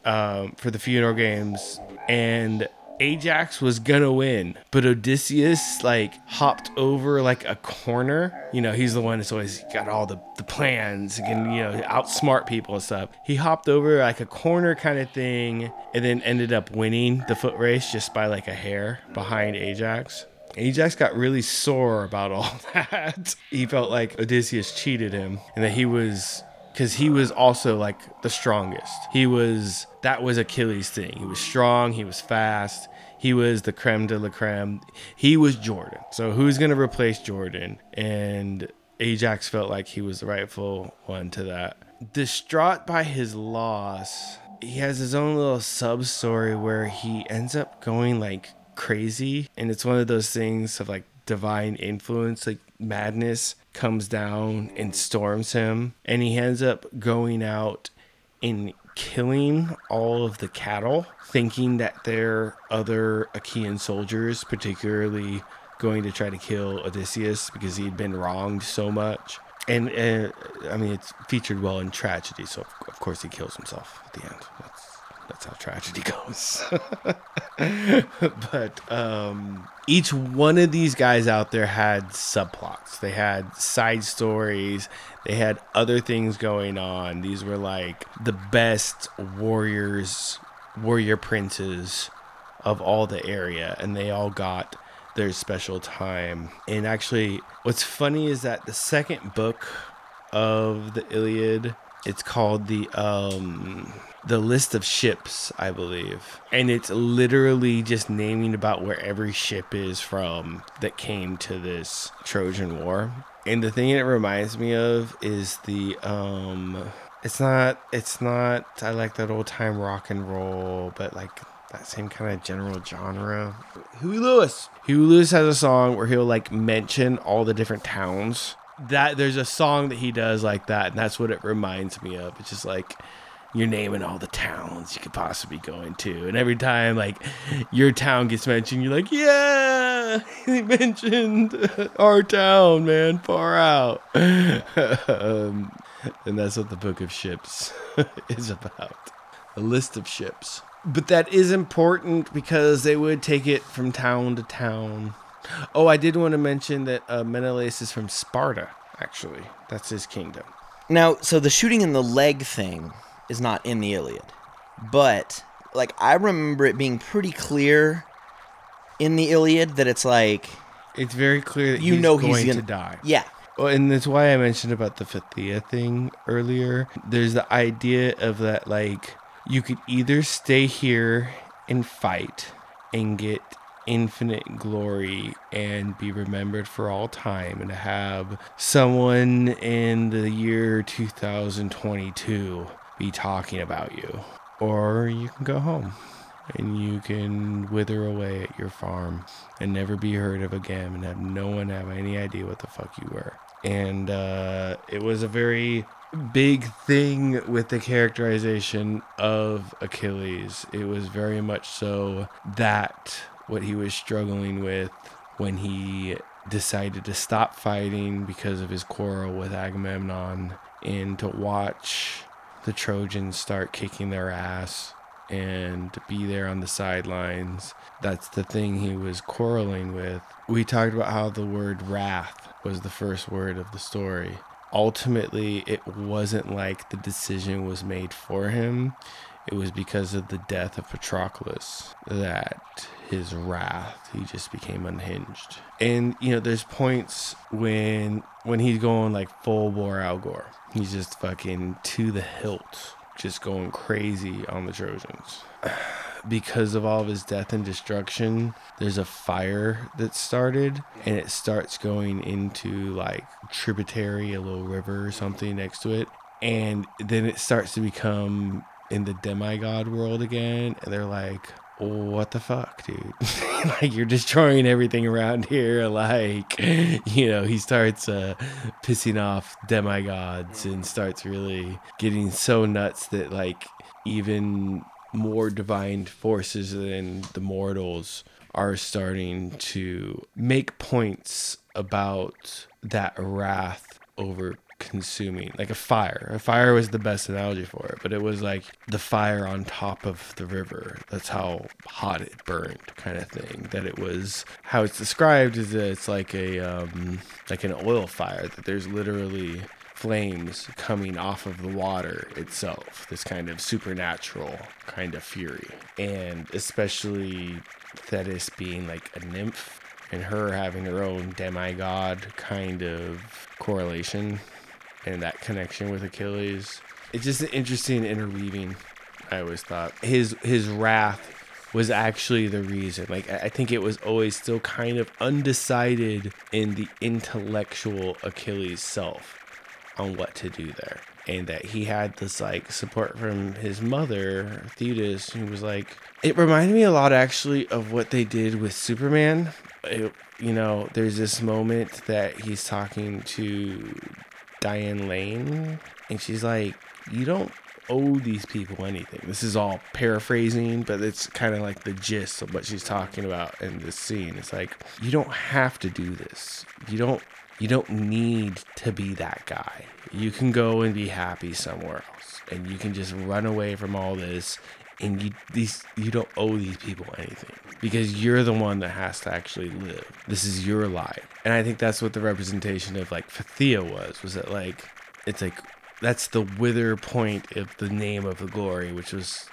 um, for the funeral games, and Ajax was gonna win, but Odysseus like hopped over like a corner. You know, he's the one that's always got all the, the plans and can, you know, outsmart people and stuff. He hopped over like a corner kind of thing and then ended up winning the foot race just by like a hair behind Ajax. Ajax got really sore about all that. He felt like Odysseus cheated him and that he was because he was also like the strongest. He was that was Achilles' thing. He was strong. He was fast. He was the creme de la creme. He was Jordan. So who's gonna replace Jordan? And Ajax felt like he was the rightful one to that. Distraught by his loss, he has his own little sub story where he ends up going like crazy, and it's one of those things of like divine influence, like madness comes down and storms him, and he ends up going out and killing all of the cattle, thinking that they're other Achaean soldiers, particularly going to try to kill Odysseus because he had been wronged so much. And uh, I mean, it's featured well in tragedy, so of- course he kills himself at the end. That's how tragedy goes. but um, each one of these guys out there had subplots. They had side stories. They had other things going on. These were like the best warriors, warrior princes of all the area, and they all got their special time. And actually, what's funny is that the second book of the Iliad, it's called the um the list of ships, I believe. And it's literally just naming about where every ship is from that came to this Trojan War. And the thing it reminds me of is the um it's not it's not I like that old time rock and roll, but like that same kind of general genre. Huey Lewis. Huey Lewis has a song where he'll like mention all the different towns. That there's a song that he does like that, and that's what it reminds me of. It's just like you're naming all the towns you could possibly go into, and every time like your town gets mentioned, you're like, yeah, they mentioned our town, man, far out. um, and that's what the Book of Ships is about a list of ships. But that is important because they would take it from town to town. Oh, I did want to mention that uh, Menelaus is from Sparta, actually. That's his kingdom. Now, so the shooting in the leg thing is not in the Iliad, but like I remember it being pretty clear in the Iliad that it's like It's very clear that you he's know going he's gonna die. Yeah, Well, and that's why I mentioned about the Phthia thing earlier. There's the idea of that, like, you could either stay here and fight and get infinite glory and be remembered for all time and have someone in the year 2022 be talking about you. Or you can go home and you can wither away at your farm and never be heard of again and have no one have any idea what the fuck you were. And uh, it was a very big thing with the characterization of Achilles. It was very much so that what he was struggling with when he decided to stop fighting because of his quarrel with Agamemnon and to watch the Trojans start kicking their ass and be there on the sidelines. That's the thing he was quarreling with. We talked about how the word wrath was the first word of the story. Ultimately, it wasn't like the decision was made for him. It was because of the death of Patroclus that his wrath he just became unhinged. And you know, there's points when when he's going like full bore Al Gore. He's just fucking to the hilt, just going crazy on the Trojans. Because of all of his death and destruction, there's a fire that started and it starts going into like tributary, a little river or something next to it. And then it starts to become in the demigod world again. And they're like, what the fuck, dude? like you're destroying everything around here. Like, you know, he starts uh, pissing off demigods and starts really getting so nuts that like even more divine forces than the mortals are starting to make points about that wrath over consuming like a fire. A fire was the best analogy for it but it was like the fire on top of the river. That's how hot it burned kind of thing. That it was how it's described is that it's like a um like an oil fire that there's literally flames coming off of the water itself. This kind of supernatural kind of fury. And especially thetis being like a nymph and her having her own demigod kind of correlation and that connection with Achilles. It's just an interesting interweaving. I always thought his his wrath was actually the reason. Like I think it was always still kind of undecided in the intellectual Achilles self on what to do there. And that he had this like support from his mother, Thetis, who was like it reminded me a lot actually of what they did with Superman. It, you know, there's this moment that he's talking to Diane Lane, and she's like, "You don't owe these people anything." This is all paraphrasing, but it's kind of like the gist of what she's talking about in this scene. It's like you don't have to do this. You don't. You don't need to be that guy. You can go and be happy somewhere else, and you can just run away from all this. And you these you don't owe these people anything because you're the one that has to actually live. This is your life, and I think that's what the representation of like Phthia was. Was that like it's like that's the wither point of the name of the glory, which was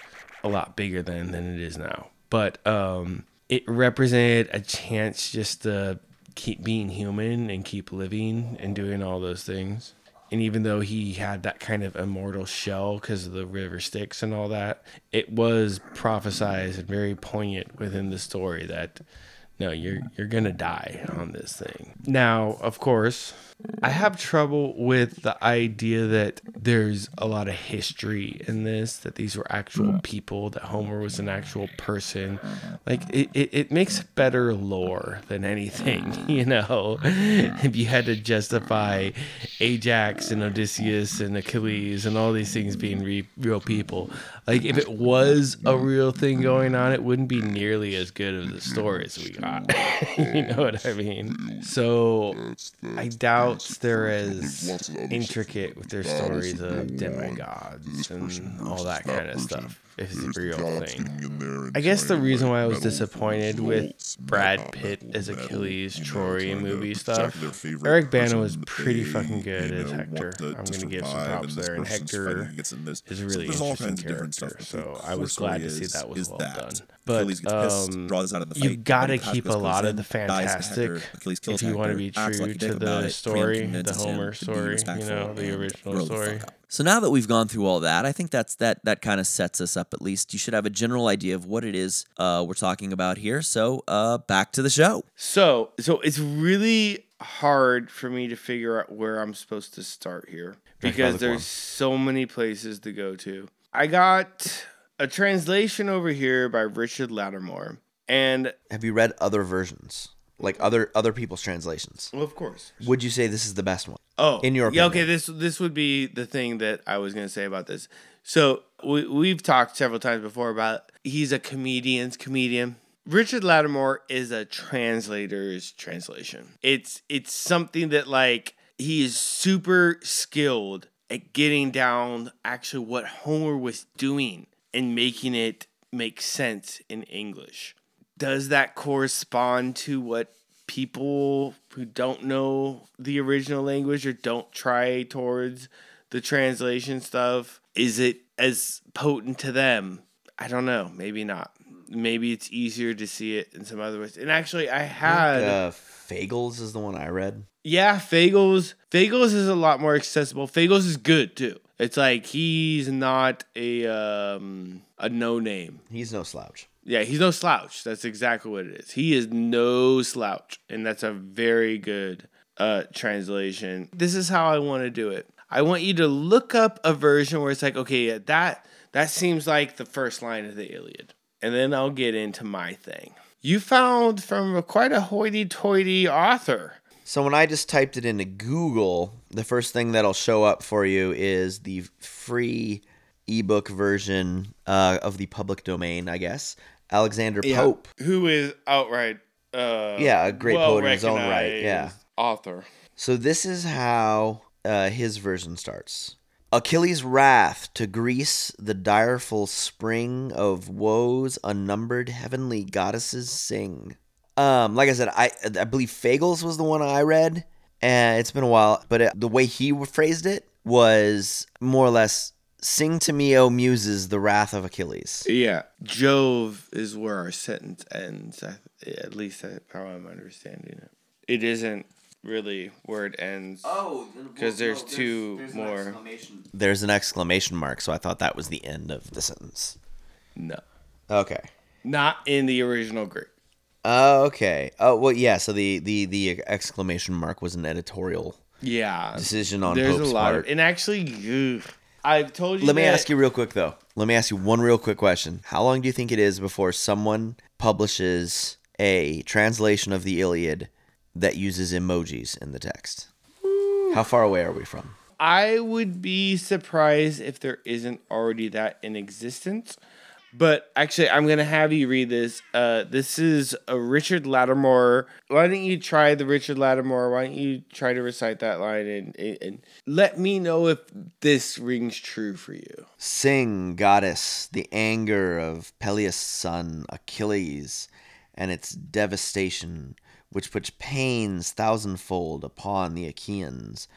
a lot bigger than than it is now. But um, it represented a chance just to keep being human and keep living and doing all those things. And even though he had that kind of immortal shell because of the river Styx and all that, it was prophesized and very poignant within the story that no, you're you're gonna die on this thing. Now, of course, I have trouble with the idea that there's a lot of history in this, that these were actual mm. people, that Homer was an actual person. Like it, it, it makes better lore than anything, you know. If you had to justify Ajax and Odysseus and Achilles and all these things being re- real people, like if it was a real thing going on, it wouldn't be nearly as good of the story as we got. you know what I mean? So I doubt they're as intricate with their stories of demigods and all that kind of stuff. It's a real thing. I guess the reason why I was disappointed with Brad Pitt as Achilles, Troy movie stuff, Eric Bana was pretty fucking good as Hector. I'm gonna give some props there, and Hector is a really interesting character. So I was glad to see that was well done. But um, you gotta keep a lot of the fantastic if you want to be true to the story, the Homer story, you know, the original story. So now that we've gone through all that, I think that's that that kind of sets us up at least. You should have a general idea of what it is uh, we're talking about here. So uh, back to the show. So, so it's really hard for me to figure out where I'm supposed to start here because public there's so many places to go to. I got a translation over here by Richard Lattimore, and Have you read other versions, like other other people's translations? well, of course, Would you say this is the best one? Oh, In your yeah, okay. This this would be the thing that I was gonna say about this. So we we've talked several times before about he's a comedian's comedian. Richard Lattimore is a translator's translation. It's it's something that like he is super skilled at getting down actually what Homer was doing and making it make sense in English. Does that correspond to what people who don't know the original language or don't try towards the translation stuff? Is it as potent to them? I don't know. Maybe not. Maybe it's easier to see it in some other ways. And actually, I had. uh, Fagles is the one I read. Yeah, Fagles. Fagles is a lot more accessible. Fagles is good too. It's like he's not a um a no name. He's no slouch. Yeah, he's no slouch. That's exactly what it is. He is no slouch, and that's a very good uh translation. This is how I want to do it. I want you to look up a version where it's like, okay, yeah, that that seems like the first line of the Iliad, and then I'll get into my thing. You found from quite a hoity-toity author. So when I just typed it into Google, the first thing that'll show up for you is the free ebook version uh, of the public domain, I guess. Alexander Pope. who is outright uh Yeah, a great poet in his own right, yeah. author So this is how uh, his version starts. Achilles' wrath to Greece, the direful spring of woes, unnumbered heavenly goddesses sing. Um, like I said, I I believe Fagles was the one I read, and it's been a while. But it, the way he phrased it was more or less, "Sing to me, O muses, the wrath of Achilles." yeah jove is where our sentence ends at least how i'm understanding it it isn't really where it ends Oh, 'Cause there's two more. There's an exclamation mark, so I thought that was the end of the sentence. no Okay. not in the original greek Oh, okay. Oh, well, yeah. So the the the exclamation mark was an editorial yeah decision on there's Pope's a lot part. of and actually ugh, i've told you Let me that- ask you real quick though. Let me ask you one real quick question. How long do you think it is before someone publishes a translation of the Iliad that uses emojis in the text? How far away are we from? I would be surprised if there isn't already that in existence. But actually, I'm gonna have you read this. Uh, this is a Richard Lattimore. Why don't you try the Richard Lattimore? Why don't you try to recite that line and, and, and let me know if this rings true for you? Sing, goddess, the anger of Peleus' son Achilles, and its devastation, which puts pains thousandfold upon the Achaeans,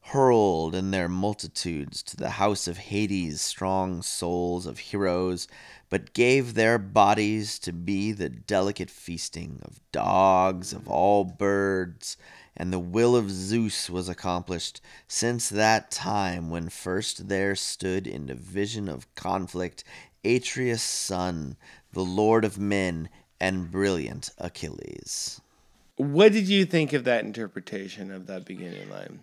hurled in their multitudes to the house of Hades, strong souls of heroes, but gave their bodies to be the delicate feasting of dogs, of all birds, and the will of Zeus was accomplished since that time when first there stood in division of conflict Atreus' son, the lord of men, and brilliant Achilles. What did you think of that interpretation of that beginning line?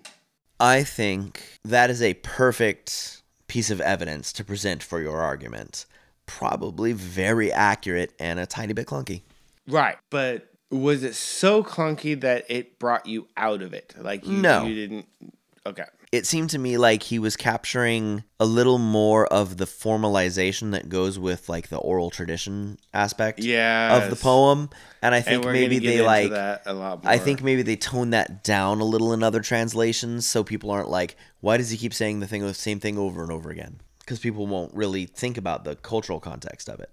I think that is a perfect piece of evidence to present for your argument. Probably very accurate and a tiny bit clunky. Right, but was it so clunky that it brought you out of it? Like you, No. you didn't. Okay. It seemed to me like he was capturing a little more of the formalization that goes with like the oral tradition aspect Yeah. of the poem. And I think we're maybe they like that a lot more. I think maybe they tone that down a little in other translations so people aren't like, why does he keep saying the thing the same thing over and over again? Because people won't really think about the cultural context of it.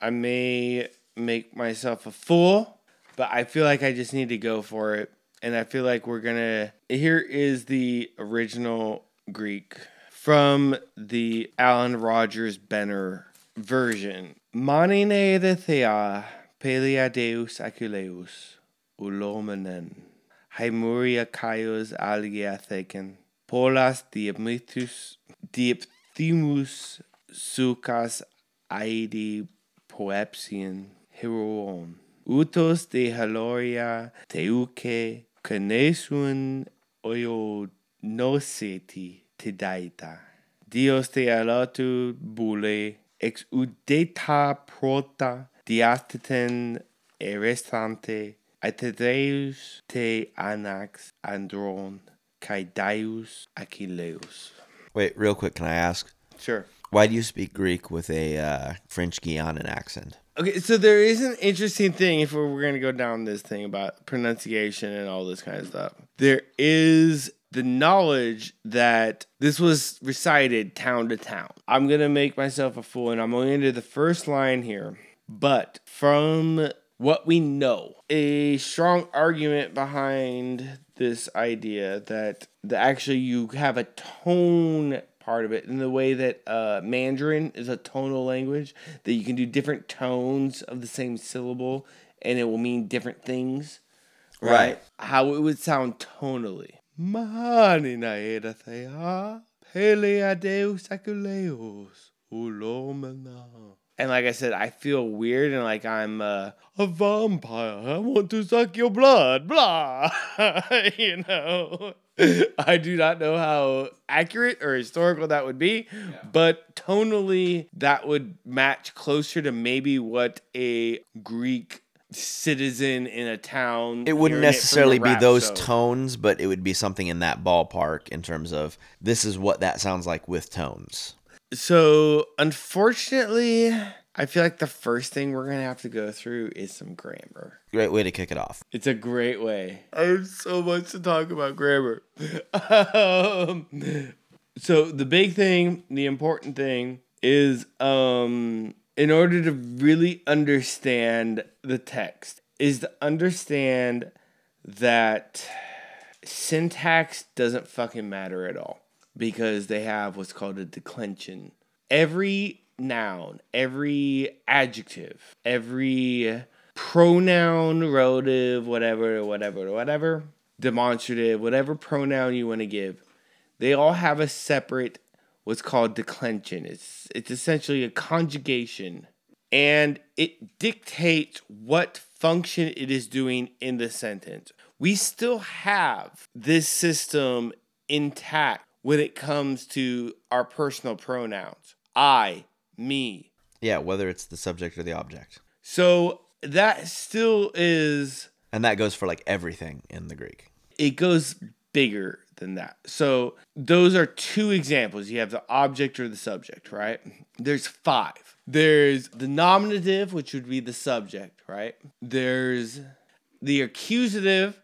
I may make myself a fool, but I feel like I just need to go for it. And I feel like we're gonna. Here is the original Greek from the Allen Rogers Benner version. Manine de thea pelia deus aculeus ulomanen Hymuria caius alia theken polas diepmitus diepthimus sucas aedi poepsian heroon utos de haloria teuke kenesun oio noseti tidaita dios te alatu bule ex udeta prota diasteten erestante aetedeus te anax andron kai daius achilleus Wait, real quick, can I ask? sure Why do you speak Greek with a uh, French Guianan accent? Okay, so there is an interesting thing if we're going to go down this thing about pronunciation and all this kind of stuff. There is the knowledge that this was recited town to town. I'm going to make myself a fool and I'm going into the first line here. But from what we know, a strong argument behind this idea that the actually you have a tone part of it in the way that uh, Mandarin is a tonal language that you can do different tones of the same syllable and it will mean different things. Right? How it would sound tonally. Mani na era thea, pelea deus aculeus, ulomena. And like I said, I feel weird and like I'm uh, a vampire. I want to suck your blood, blah. you know, I do not know how accurate or historical that would be, but tonally, that would match closer to maybe what a Greek citizen in a town. It wouldn't hearing from a necessarily be rap those show. tones, but it would be something in that ballpark in terms of this is what that sounds like with tones. So, unfortunately, I feel like the first thing we're gonna have to go through is some grammar. Great way to kick it off. It's a great way. I have so much to talk about grammar. um, so the big thing, the important thing is um in order to really understand the text is to understand that syntax doesn't fucking matter at all because they have what's called a declension. Every noun, every adjective, every pronoun, relative, whatever, whatever, whatever, demonstrative, whatever pronoun you want to give, they all have a separate what's called declension. It's it's essentially a conjugation and it dictates what function it is doing in the sentence. We still have this system intact when it comes to our personal pronouns. I, me, Yeah, whether it's the subject or the object. so that still is And that goes for like everything in the Greek. it goes bigger than that. So those are two examples. You have the object or the subject, right? There's five. There's the nominative, which would be the subject, right? There's the accusative,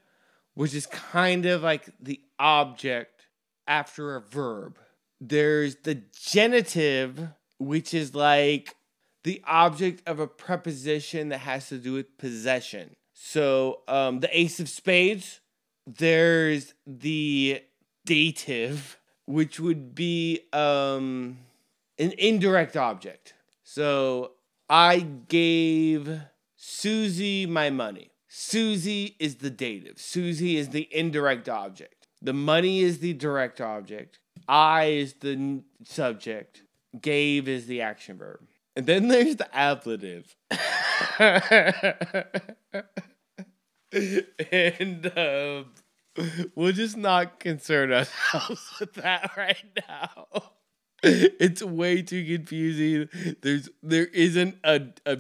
which is kind of like the object after a verb. There's the genitive, which is like the object of a preposition that has to do with possession. So um, the ace of spades, there's the dative, which would be um, an indirect object. So I gave Susie my money. Susie is the dative. Susie is the indirect object. The money is the direct object. I is the subject. Gave is the action verb. And then there's the ablative. and um, we'll just not concern ourselves with that right now. It's way too confusing. There's there isn't a a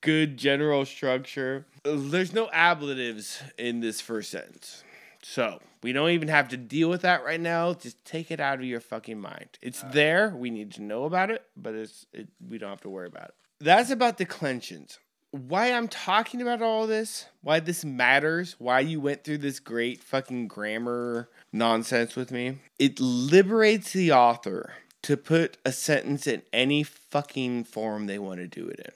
good general structure. There's no ablatives in this first sentence. So we don't even have to deal with that right now. Just take it out of your fucking mind. It's there. We need to know about it, but it's it, we don't have to worry about it. That's about declensions. Why I'm talking about all this, why this matters, why you went through this great fucking grammar nonsense with me. It liberates the author to put a sentence in any fucking form they want to do it in.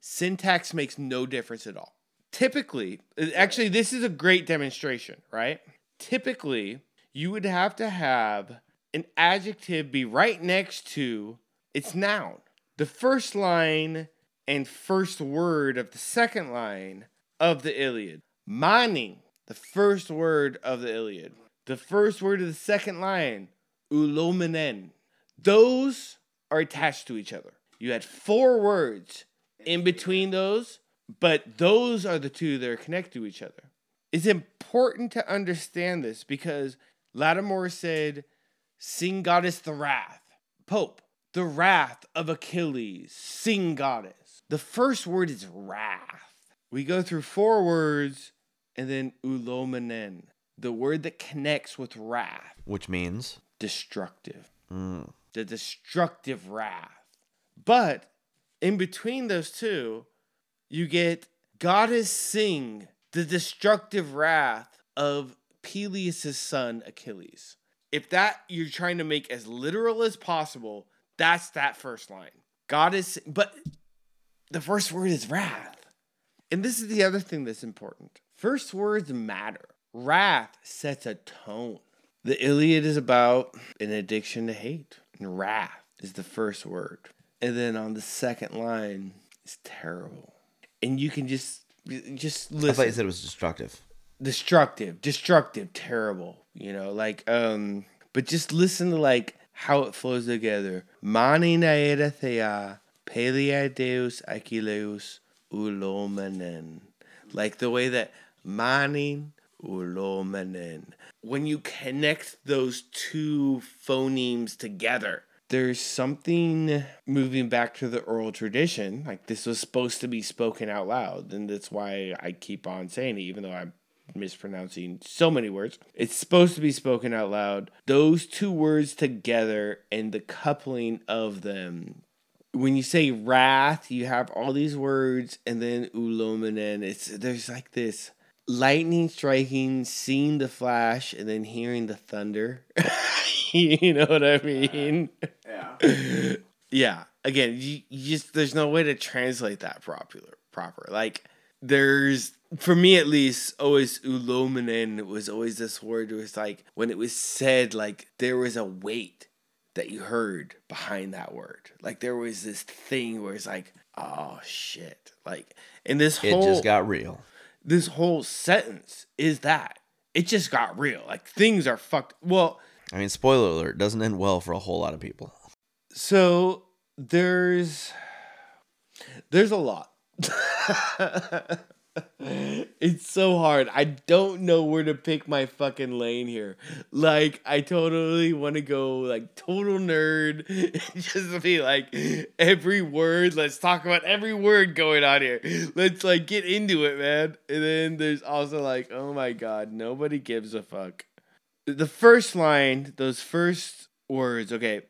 Syntax makes no difference at all. Typically, uh, actually, this is a great demonstration, right? Typically, you would have to have an adjective be right next to its noun. The first line and first word of the second line of the Iliad. Mani, the first word of the Iliad. The first word of the second line, ulomenen. Those are attached to each other. You had four words in between those, but those are the two that are connected to each other. It's important to understand this because Lattimore said, Sing goddess the wrath. Pope, the wrath of Achilles. Sing goddess. The first word is wrath. We go through four words and then ulomenen, the word that connects with wrath, Which means destructive mm, the destructive wrath. But in between those two, you get goddess sing the destructive wrath of Peleus' son Achilles. if that you're trying to make as literal as possible, that's that first line. Goddess, but the first word is wrath. And this is the other thing that's important. First words matter. Wrath sets a tone. The Iliad is about an addiction to hate, and wrath is the first word. And then on the second line is terrible. And you can just just listen. I thought you said it was destructive. destructive, destructive, terrible. You know, like um, but just listen to like how it flows together. Mani naeda thea, pelia deus achileus ulomanen. Like the way that mani ulomanen. When you connect those two phonemes together, there's something moving back to the oral tradition. Like this was supposed to be spoken out loud, and that's why I keep on saying it, even though I'm mispronouncing so many words. It's supposed to be spoken out loud. Those two words together and the coupling of them. When you say wrath, you have all these words, and then ulominen. It's there's like this lightning striking, seeing the flash, and then hearing the thunder. you know what I mean? Yeah. yeah. Again, you, you just there's no way to translate that proper proper. Like there's for me at least always ulominen was always this word where it's like when it was said like there was a weight that you heard behind that word like there was this thing where it's like oh shit like and this whole It just got real. this whole sentence is that it just got real like things are fucked well I mean, spoiler alert, doesn't end well for a whole lot of people. So there's there's a lot. it's so hard. I don't know where to pick my fucking lane here. Like I totally want to go like total nerd just be like every word, let's talk about every word going on here. Let's like get into it, man. And then there's also like, oh my god, nobody gives a fuck. The first line, those first words, okay,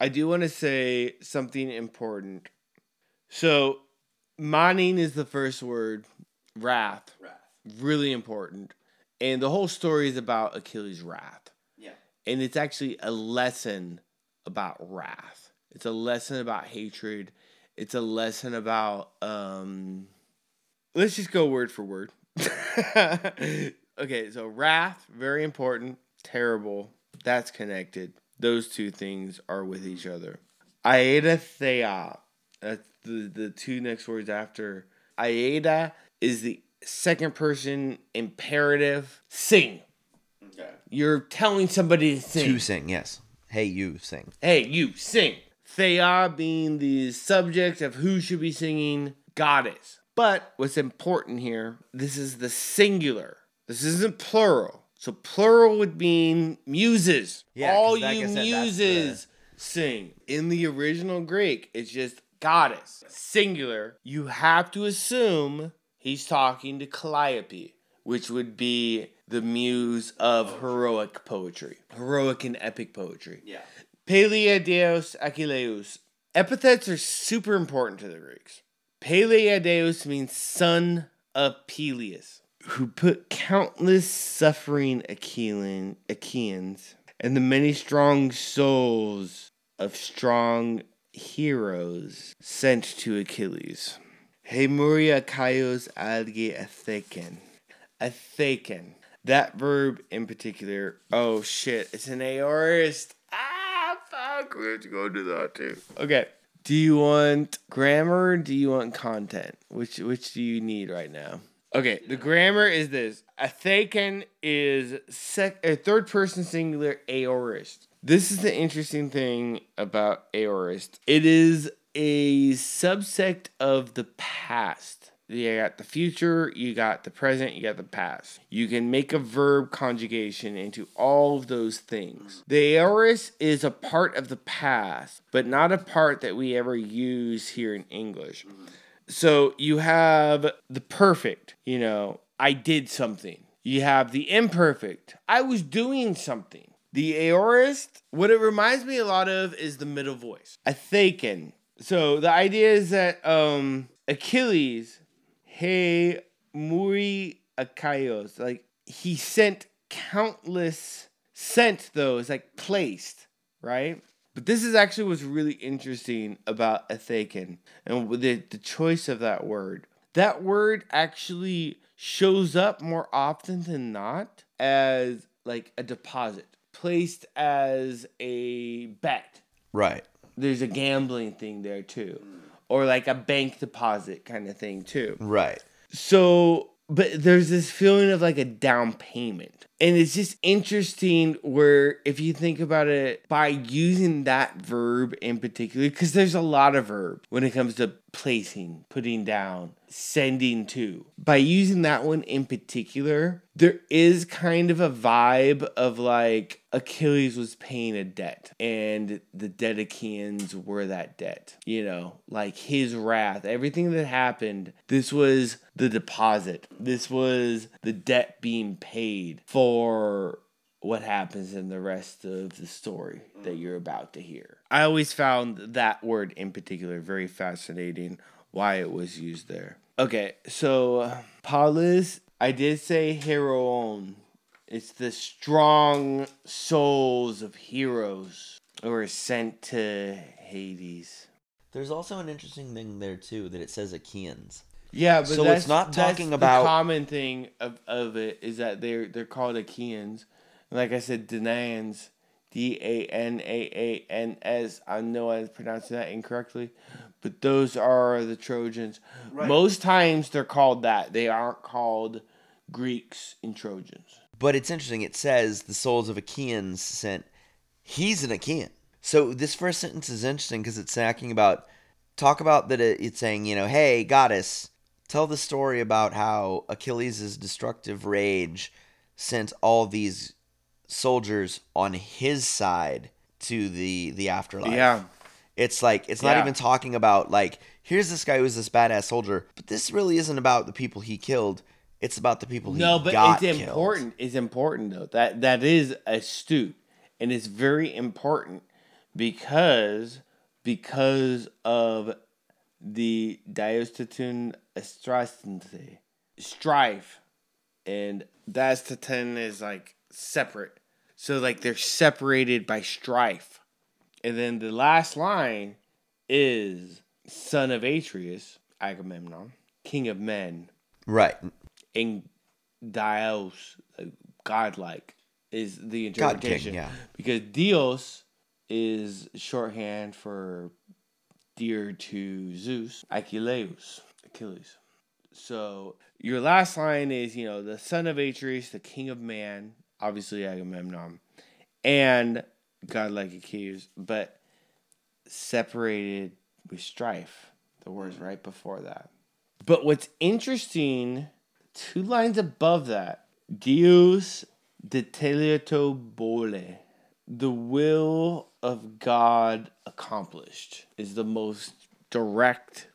I do want to say something important. So, maning is the first word, wrath. Wrath. Really important. And the whole story is about Achilles' wrath. Yeah. And it's actually a lesson about wrath. It's a lesson about hatred. It's a lesson about um let's just go word for word. okay, so wrath, very important, terrible. That's connected those two things are with each other. Aeda thea. That's the, the two next words after. Aeda is the second person imperative. Sing. Okay. You're telling somebody to sing. To sing, yes. Hey, you sing. Hey, you sing. Thea being the subject of who should be singing, goddess. But what's important here, this is the singular. This isn't plural. So plural would mean muses. Yeah, All like you said, muses sing. In the original Greek, it's just goddess. Singular. You have to assume he's talking to Calliope, which would be the muse of heroic poetry, heroic and epic poetry. Yeah. Pelea Deus Achilleus. Epithets are super important to the Greeks. Pelea Deus means son of Peleus, who put countless suffering Achaean, Achaeans and the many strong souls of strong heroes sent to Achilles. Hemuria Kaios alge atheken. Atheken. That verb in particular, oh shit, it's an aorist. Ah, fuck, we have to go do that too. Okay. Do you want grammar? Do you want content? Which which do you need right now? Okay, the grammar is this. a Atheken is sec- a third person singular aorist. This is the interesting thing about aorist. It is a subsect of the past. You got the future, you got the present, you got the past. You can make a verb conjugation into all of those things. The aorist is a part of the past, but not a part that we ever use here in English. So you have the perfect, you know, I did something. You have the imperfect, I was doing something. The aorist, what it reminds me a lot of is the middle voice. Athaken. So the idea is that um Achilles, hey muri Achaios, like he sent countless sent though like placed, right? But this is actually what's really interesting about Athaken and the, the choice of that word. That word actually shows up more often than not as like a deposit, placed as a bet. Right. There's a gambling thing there too. Or like a bank deposit kind of thing too. Right. So, but there's this feeling of like a down payment. And it's just interesting where if you think about it by using that verb in particular, because there's a lot of verb when it comes to placing, putting down, sending to. By using that one in particular, there is kind of a vibe of like Achilles was paying a debt and the Dedicaans were that debt. You know, like his wrath, everything that happened, this was the deposit. This was the debt being paid for what happens in the rest of the story that you're about to hear. I always found that word in particular very fascinating why it was used there. Okay, so uh, Paulus, I did say heroon. It's the strong souls of heroes who are sent to Hades. There's also an interesting thing there too that it says Achaeans. Yeah, but So it's that's, not that's talking the about- common thing of, of it is that they're they're called Achaeans. And like I said, Danaans, D A N A A N S. I know I pronounced that incorrectly, but those are the Trojans. Most times they're called that. They aren't called Greeks and Trojans. But it's interesting. It says the souls of Achaeans sent. He's an Achaean. So this first sentence is interesting because it's talking about talk about that. It, it's saying you know, hey goddess, tell the story about how Achilles' destructive rage sent all these soldiers on his side to the the afterlife. Yeah. It's like it's not Yeah. even talking about like here's this guy who's this badass soldier, but this really isn't about the people he killed. It's about the people he No, but it's killed. important. It's important though. That that is astute, and it's very important because because of the Diostatun Astrastante strife, and Diastatun is like separate. So like they're separated by strife, and then the last line is son of Atreus, Agamemnon, king of men Right. and Dios, godlike, is the God king, interpretation. yeah. Because Dios is shorthand for dear to Zeus, Achilles, Achilles. So your last line is, you know, the son of Atreus, the king of man, obviously Agamemnon, and godlike Achilles, but separated with strife. The words right before that. But what's interesting, two lines above that, Deus detelioto bole, the will of God accomplished, is the most direct,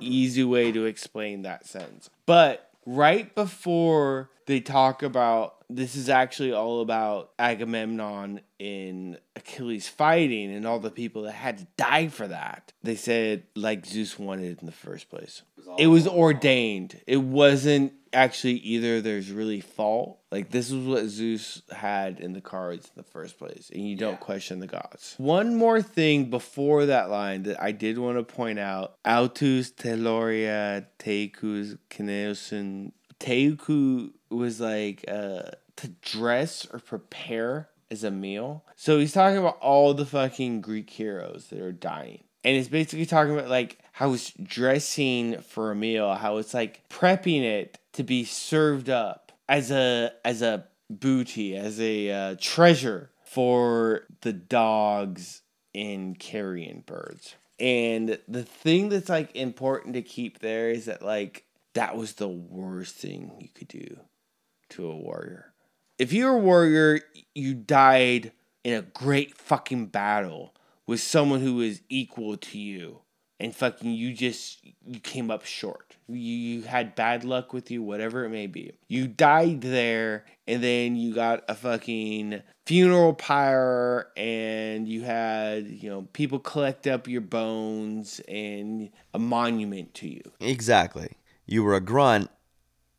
easy way to explain that sentence. But right before they talk about this is actually all about Agamemnon in Achilles fighting and all the people that had to die for that. They said like Zeus wanted it in the first place. It was ordained. It wasn't actually either there's really fault. Like this is what Zeus had in the cards in the first place, and you don't question the gods. One more thing before that line that I did want to point out: Autus teloria tecus kineosin. Teuku was like uh, to dress or prepare as a meal. So he's talking about all the fucking Greek heroes that are dying. And it's basically talking about like how it's dressing for a meal, how it's like prepping it to be served up as a as a booty, as a uh, treasure for the dogs and carrion birds. And the thing that's like important to keep there is that like that was the worst thing you could do to a warrior. If you're a warrior, you died in a great fucking battle with someone who is equal to you. And fucking you just you came up short. You, you had bad luck with you, whatever it may be. You died there and then you got a fucking funeral pyre and you had, you know, people collect up your bones and a monument to you. Exactly. You were a grunt.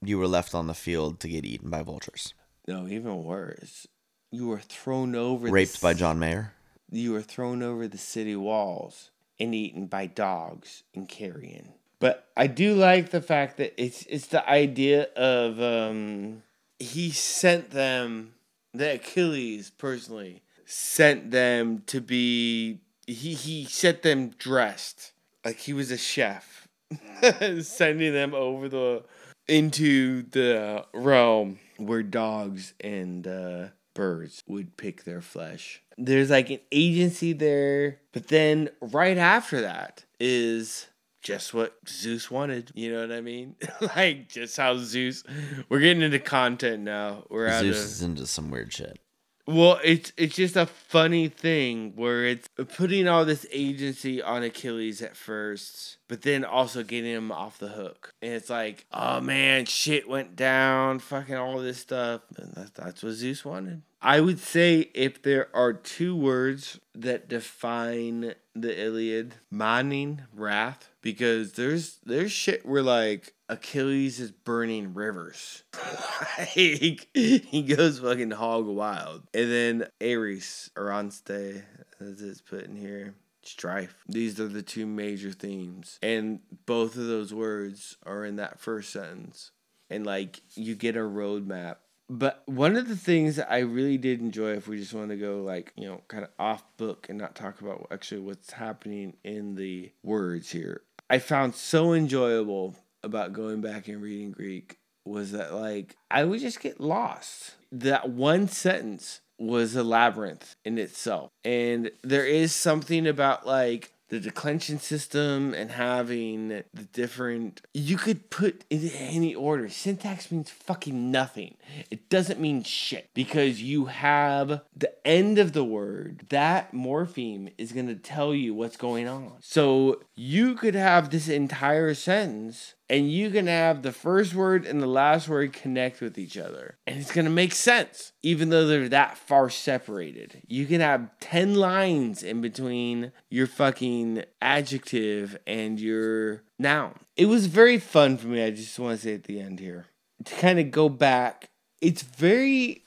You were left on the field to get eaten by vultures. No, even worse. you were thrown over the Raped by John Mayer. you were thrown over the city walls and eaten by dogs and carrion. But I do like the fact that it's it's the idea of um he sent them the Achilles personally sent them to be he he sent them dressed like he was a chef sending them over the into the realm where dogs and uh, birds would pick their flesh. There's like an agency there, but then right after that is just what Zeus wanted. You know what I mean? like just how Zeus. We're getting into content now. We're out Zeus of is into some weird shit. Well, it's it's just a funny thing where it's putting all this agency on Achilles at first, but then also getting him off the hook. And it's like, oh man, shit went down, fucking all this stuff. And that's, that's what Zeus wanted. I would say if there are two words that define the Iliad, mining, wrath, because there's there's shit where like Achilles is burning rivers. like he goes fucking hog wild. And then Ares or Onste, as it's put in here. Strife. These are the two major themes. And both of those words are in that first sentence. And like you get a roadmap but one of the things that I really did enjoy, if we just want to go like, you know, kind of off book and not talk about actually what's happening in the words here, I found so enjoyable about going back and reading Greek was that like I would just get lost. That one sentence was a labyrinth in itself. And there is something about like the declension system and having the different you could put in any order. Syntax means fucking nothing. It doesn't mean shit because you have the end of the word. That morpheme is going to tell you what's going on. So you could have this entire sentence and you can have the first word and the last word connect with each other. And it's going to make sense even though they're that far separated. You can have 10 lines in between your fucking adjective and your noun. It was very fun for me i just want to say at the end here to kind of go back. It's very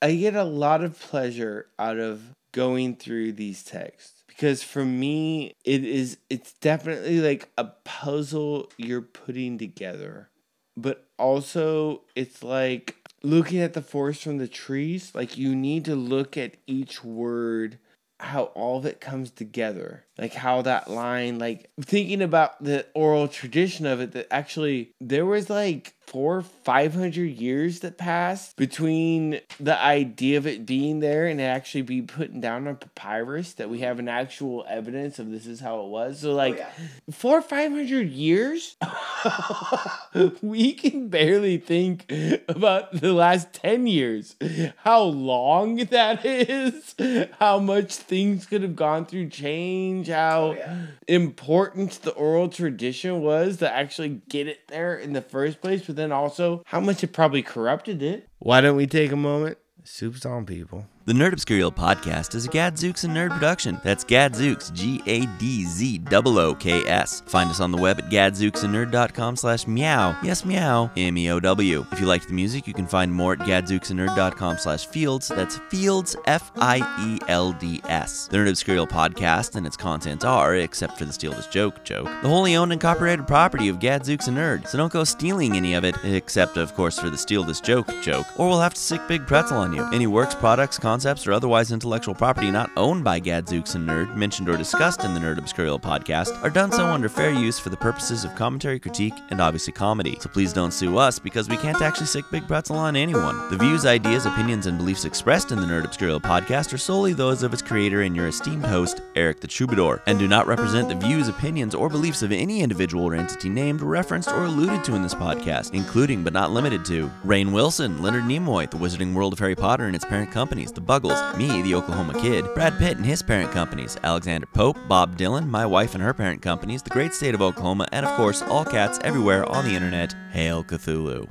i get a lot of pleasure out of going through these texts because for me it is it's definitely like a puzzle you're putting together. But also it's like looking at the forest from the trees like you need to look at each word how all of it comes together. Like how that line like thinking about the oral tradition of it that actually there was like four five hundred years that passed between the idea of it being there and it actually be put down on papyrus that we have an actual evidence of this is how it was. So like oh, four five hundred years? We can barely think about the last 10 years. How long that is? How much things could have gone through change? How oh, important the oral tradition was to actually get it there in the first place but then also how much it probably corrupted it. Why don't we take a moment? Soup's on people The Nerd Obscurial podcast is a Gadzooks and Nerd production. That's Gadzooks, G A D Z O O K S. Find us on the web at gadzooksanerd.com slash meow. Yes, meow. M E O W. If you liked the music, you can find more at gadzooksanerd.com slash fields. That's fields, F I E L D S. The Nerd Obscurial podcast and its contents are, except for the Steal This Joke joke, the wholly owned and copyrighted property of Gadzooks and Nerd. So don't go stealing any of it, except, of course, for the Steal This Joke joke, or we'll have to sick Big Pretzel on you. Any works, products, concepts, or otherwise intellectual property not owned by Gadzooks and Nerd, mentioned or discussed in the Nerd Obscurial podcast, are done so under fair use for the purposes of commentary, critique, and obviously comedy. So please don't sue us because we can't actually sick Big Pretzel on anyone. The views, ideas, opinions, and beliefs expressed in the Nerd Obscurial podcast are solely those of its creator and your esteemed host, Erik the Troubadour, and do not represent the views, opinions, or beliefs of any individual or entity named, referenced, or alluded to in this podcast, including but not limited to Rainn Wilson, Leonard Nimoy, The Wizarding World of Harry Potter and its parent companies, The Buggles, me, the Oklahoma Kid, Brad Pitt and his parent companies, Alexander Pope, Bob Dylan, my wife and her parent companies, the great state of Oklahoma, and of course, all cats everywhere on the internet. Hail Cthulhu.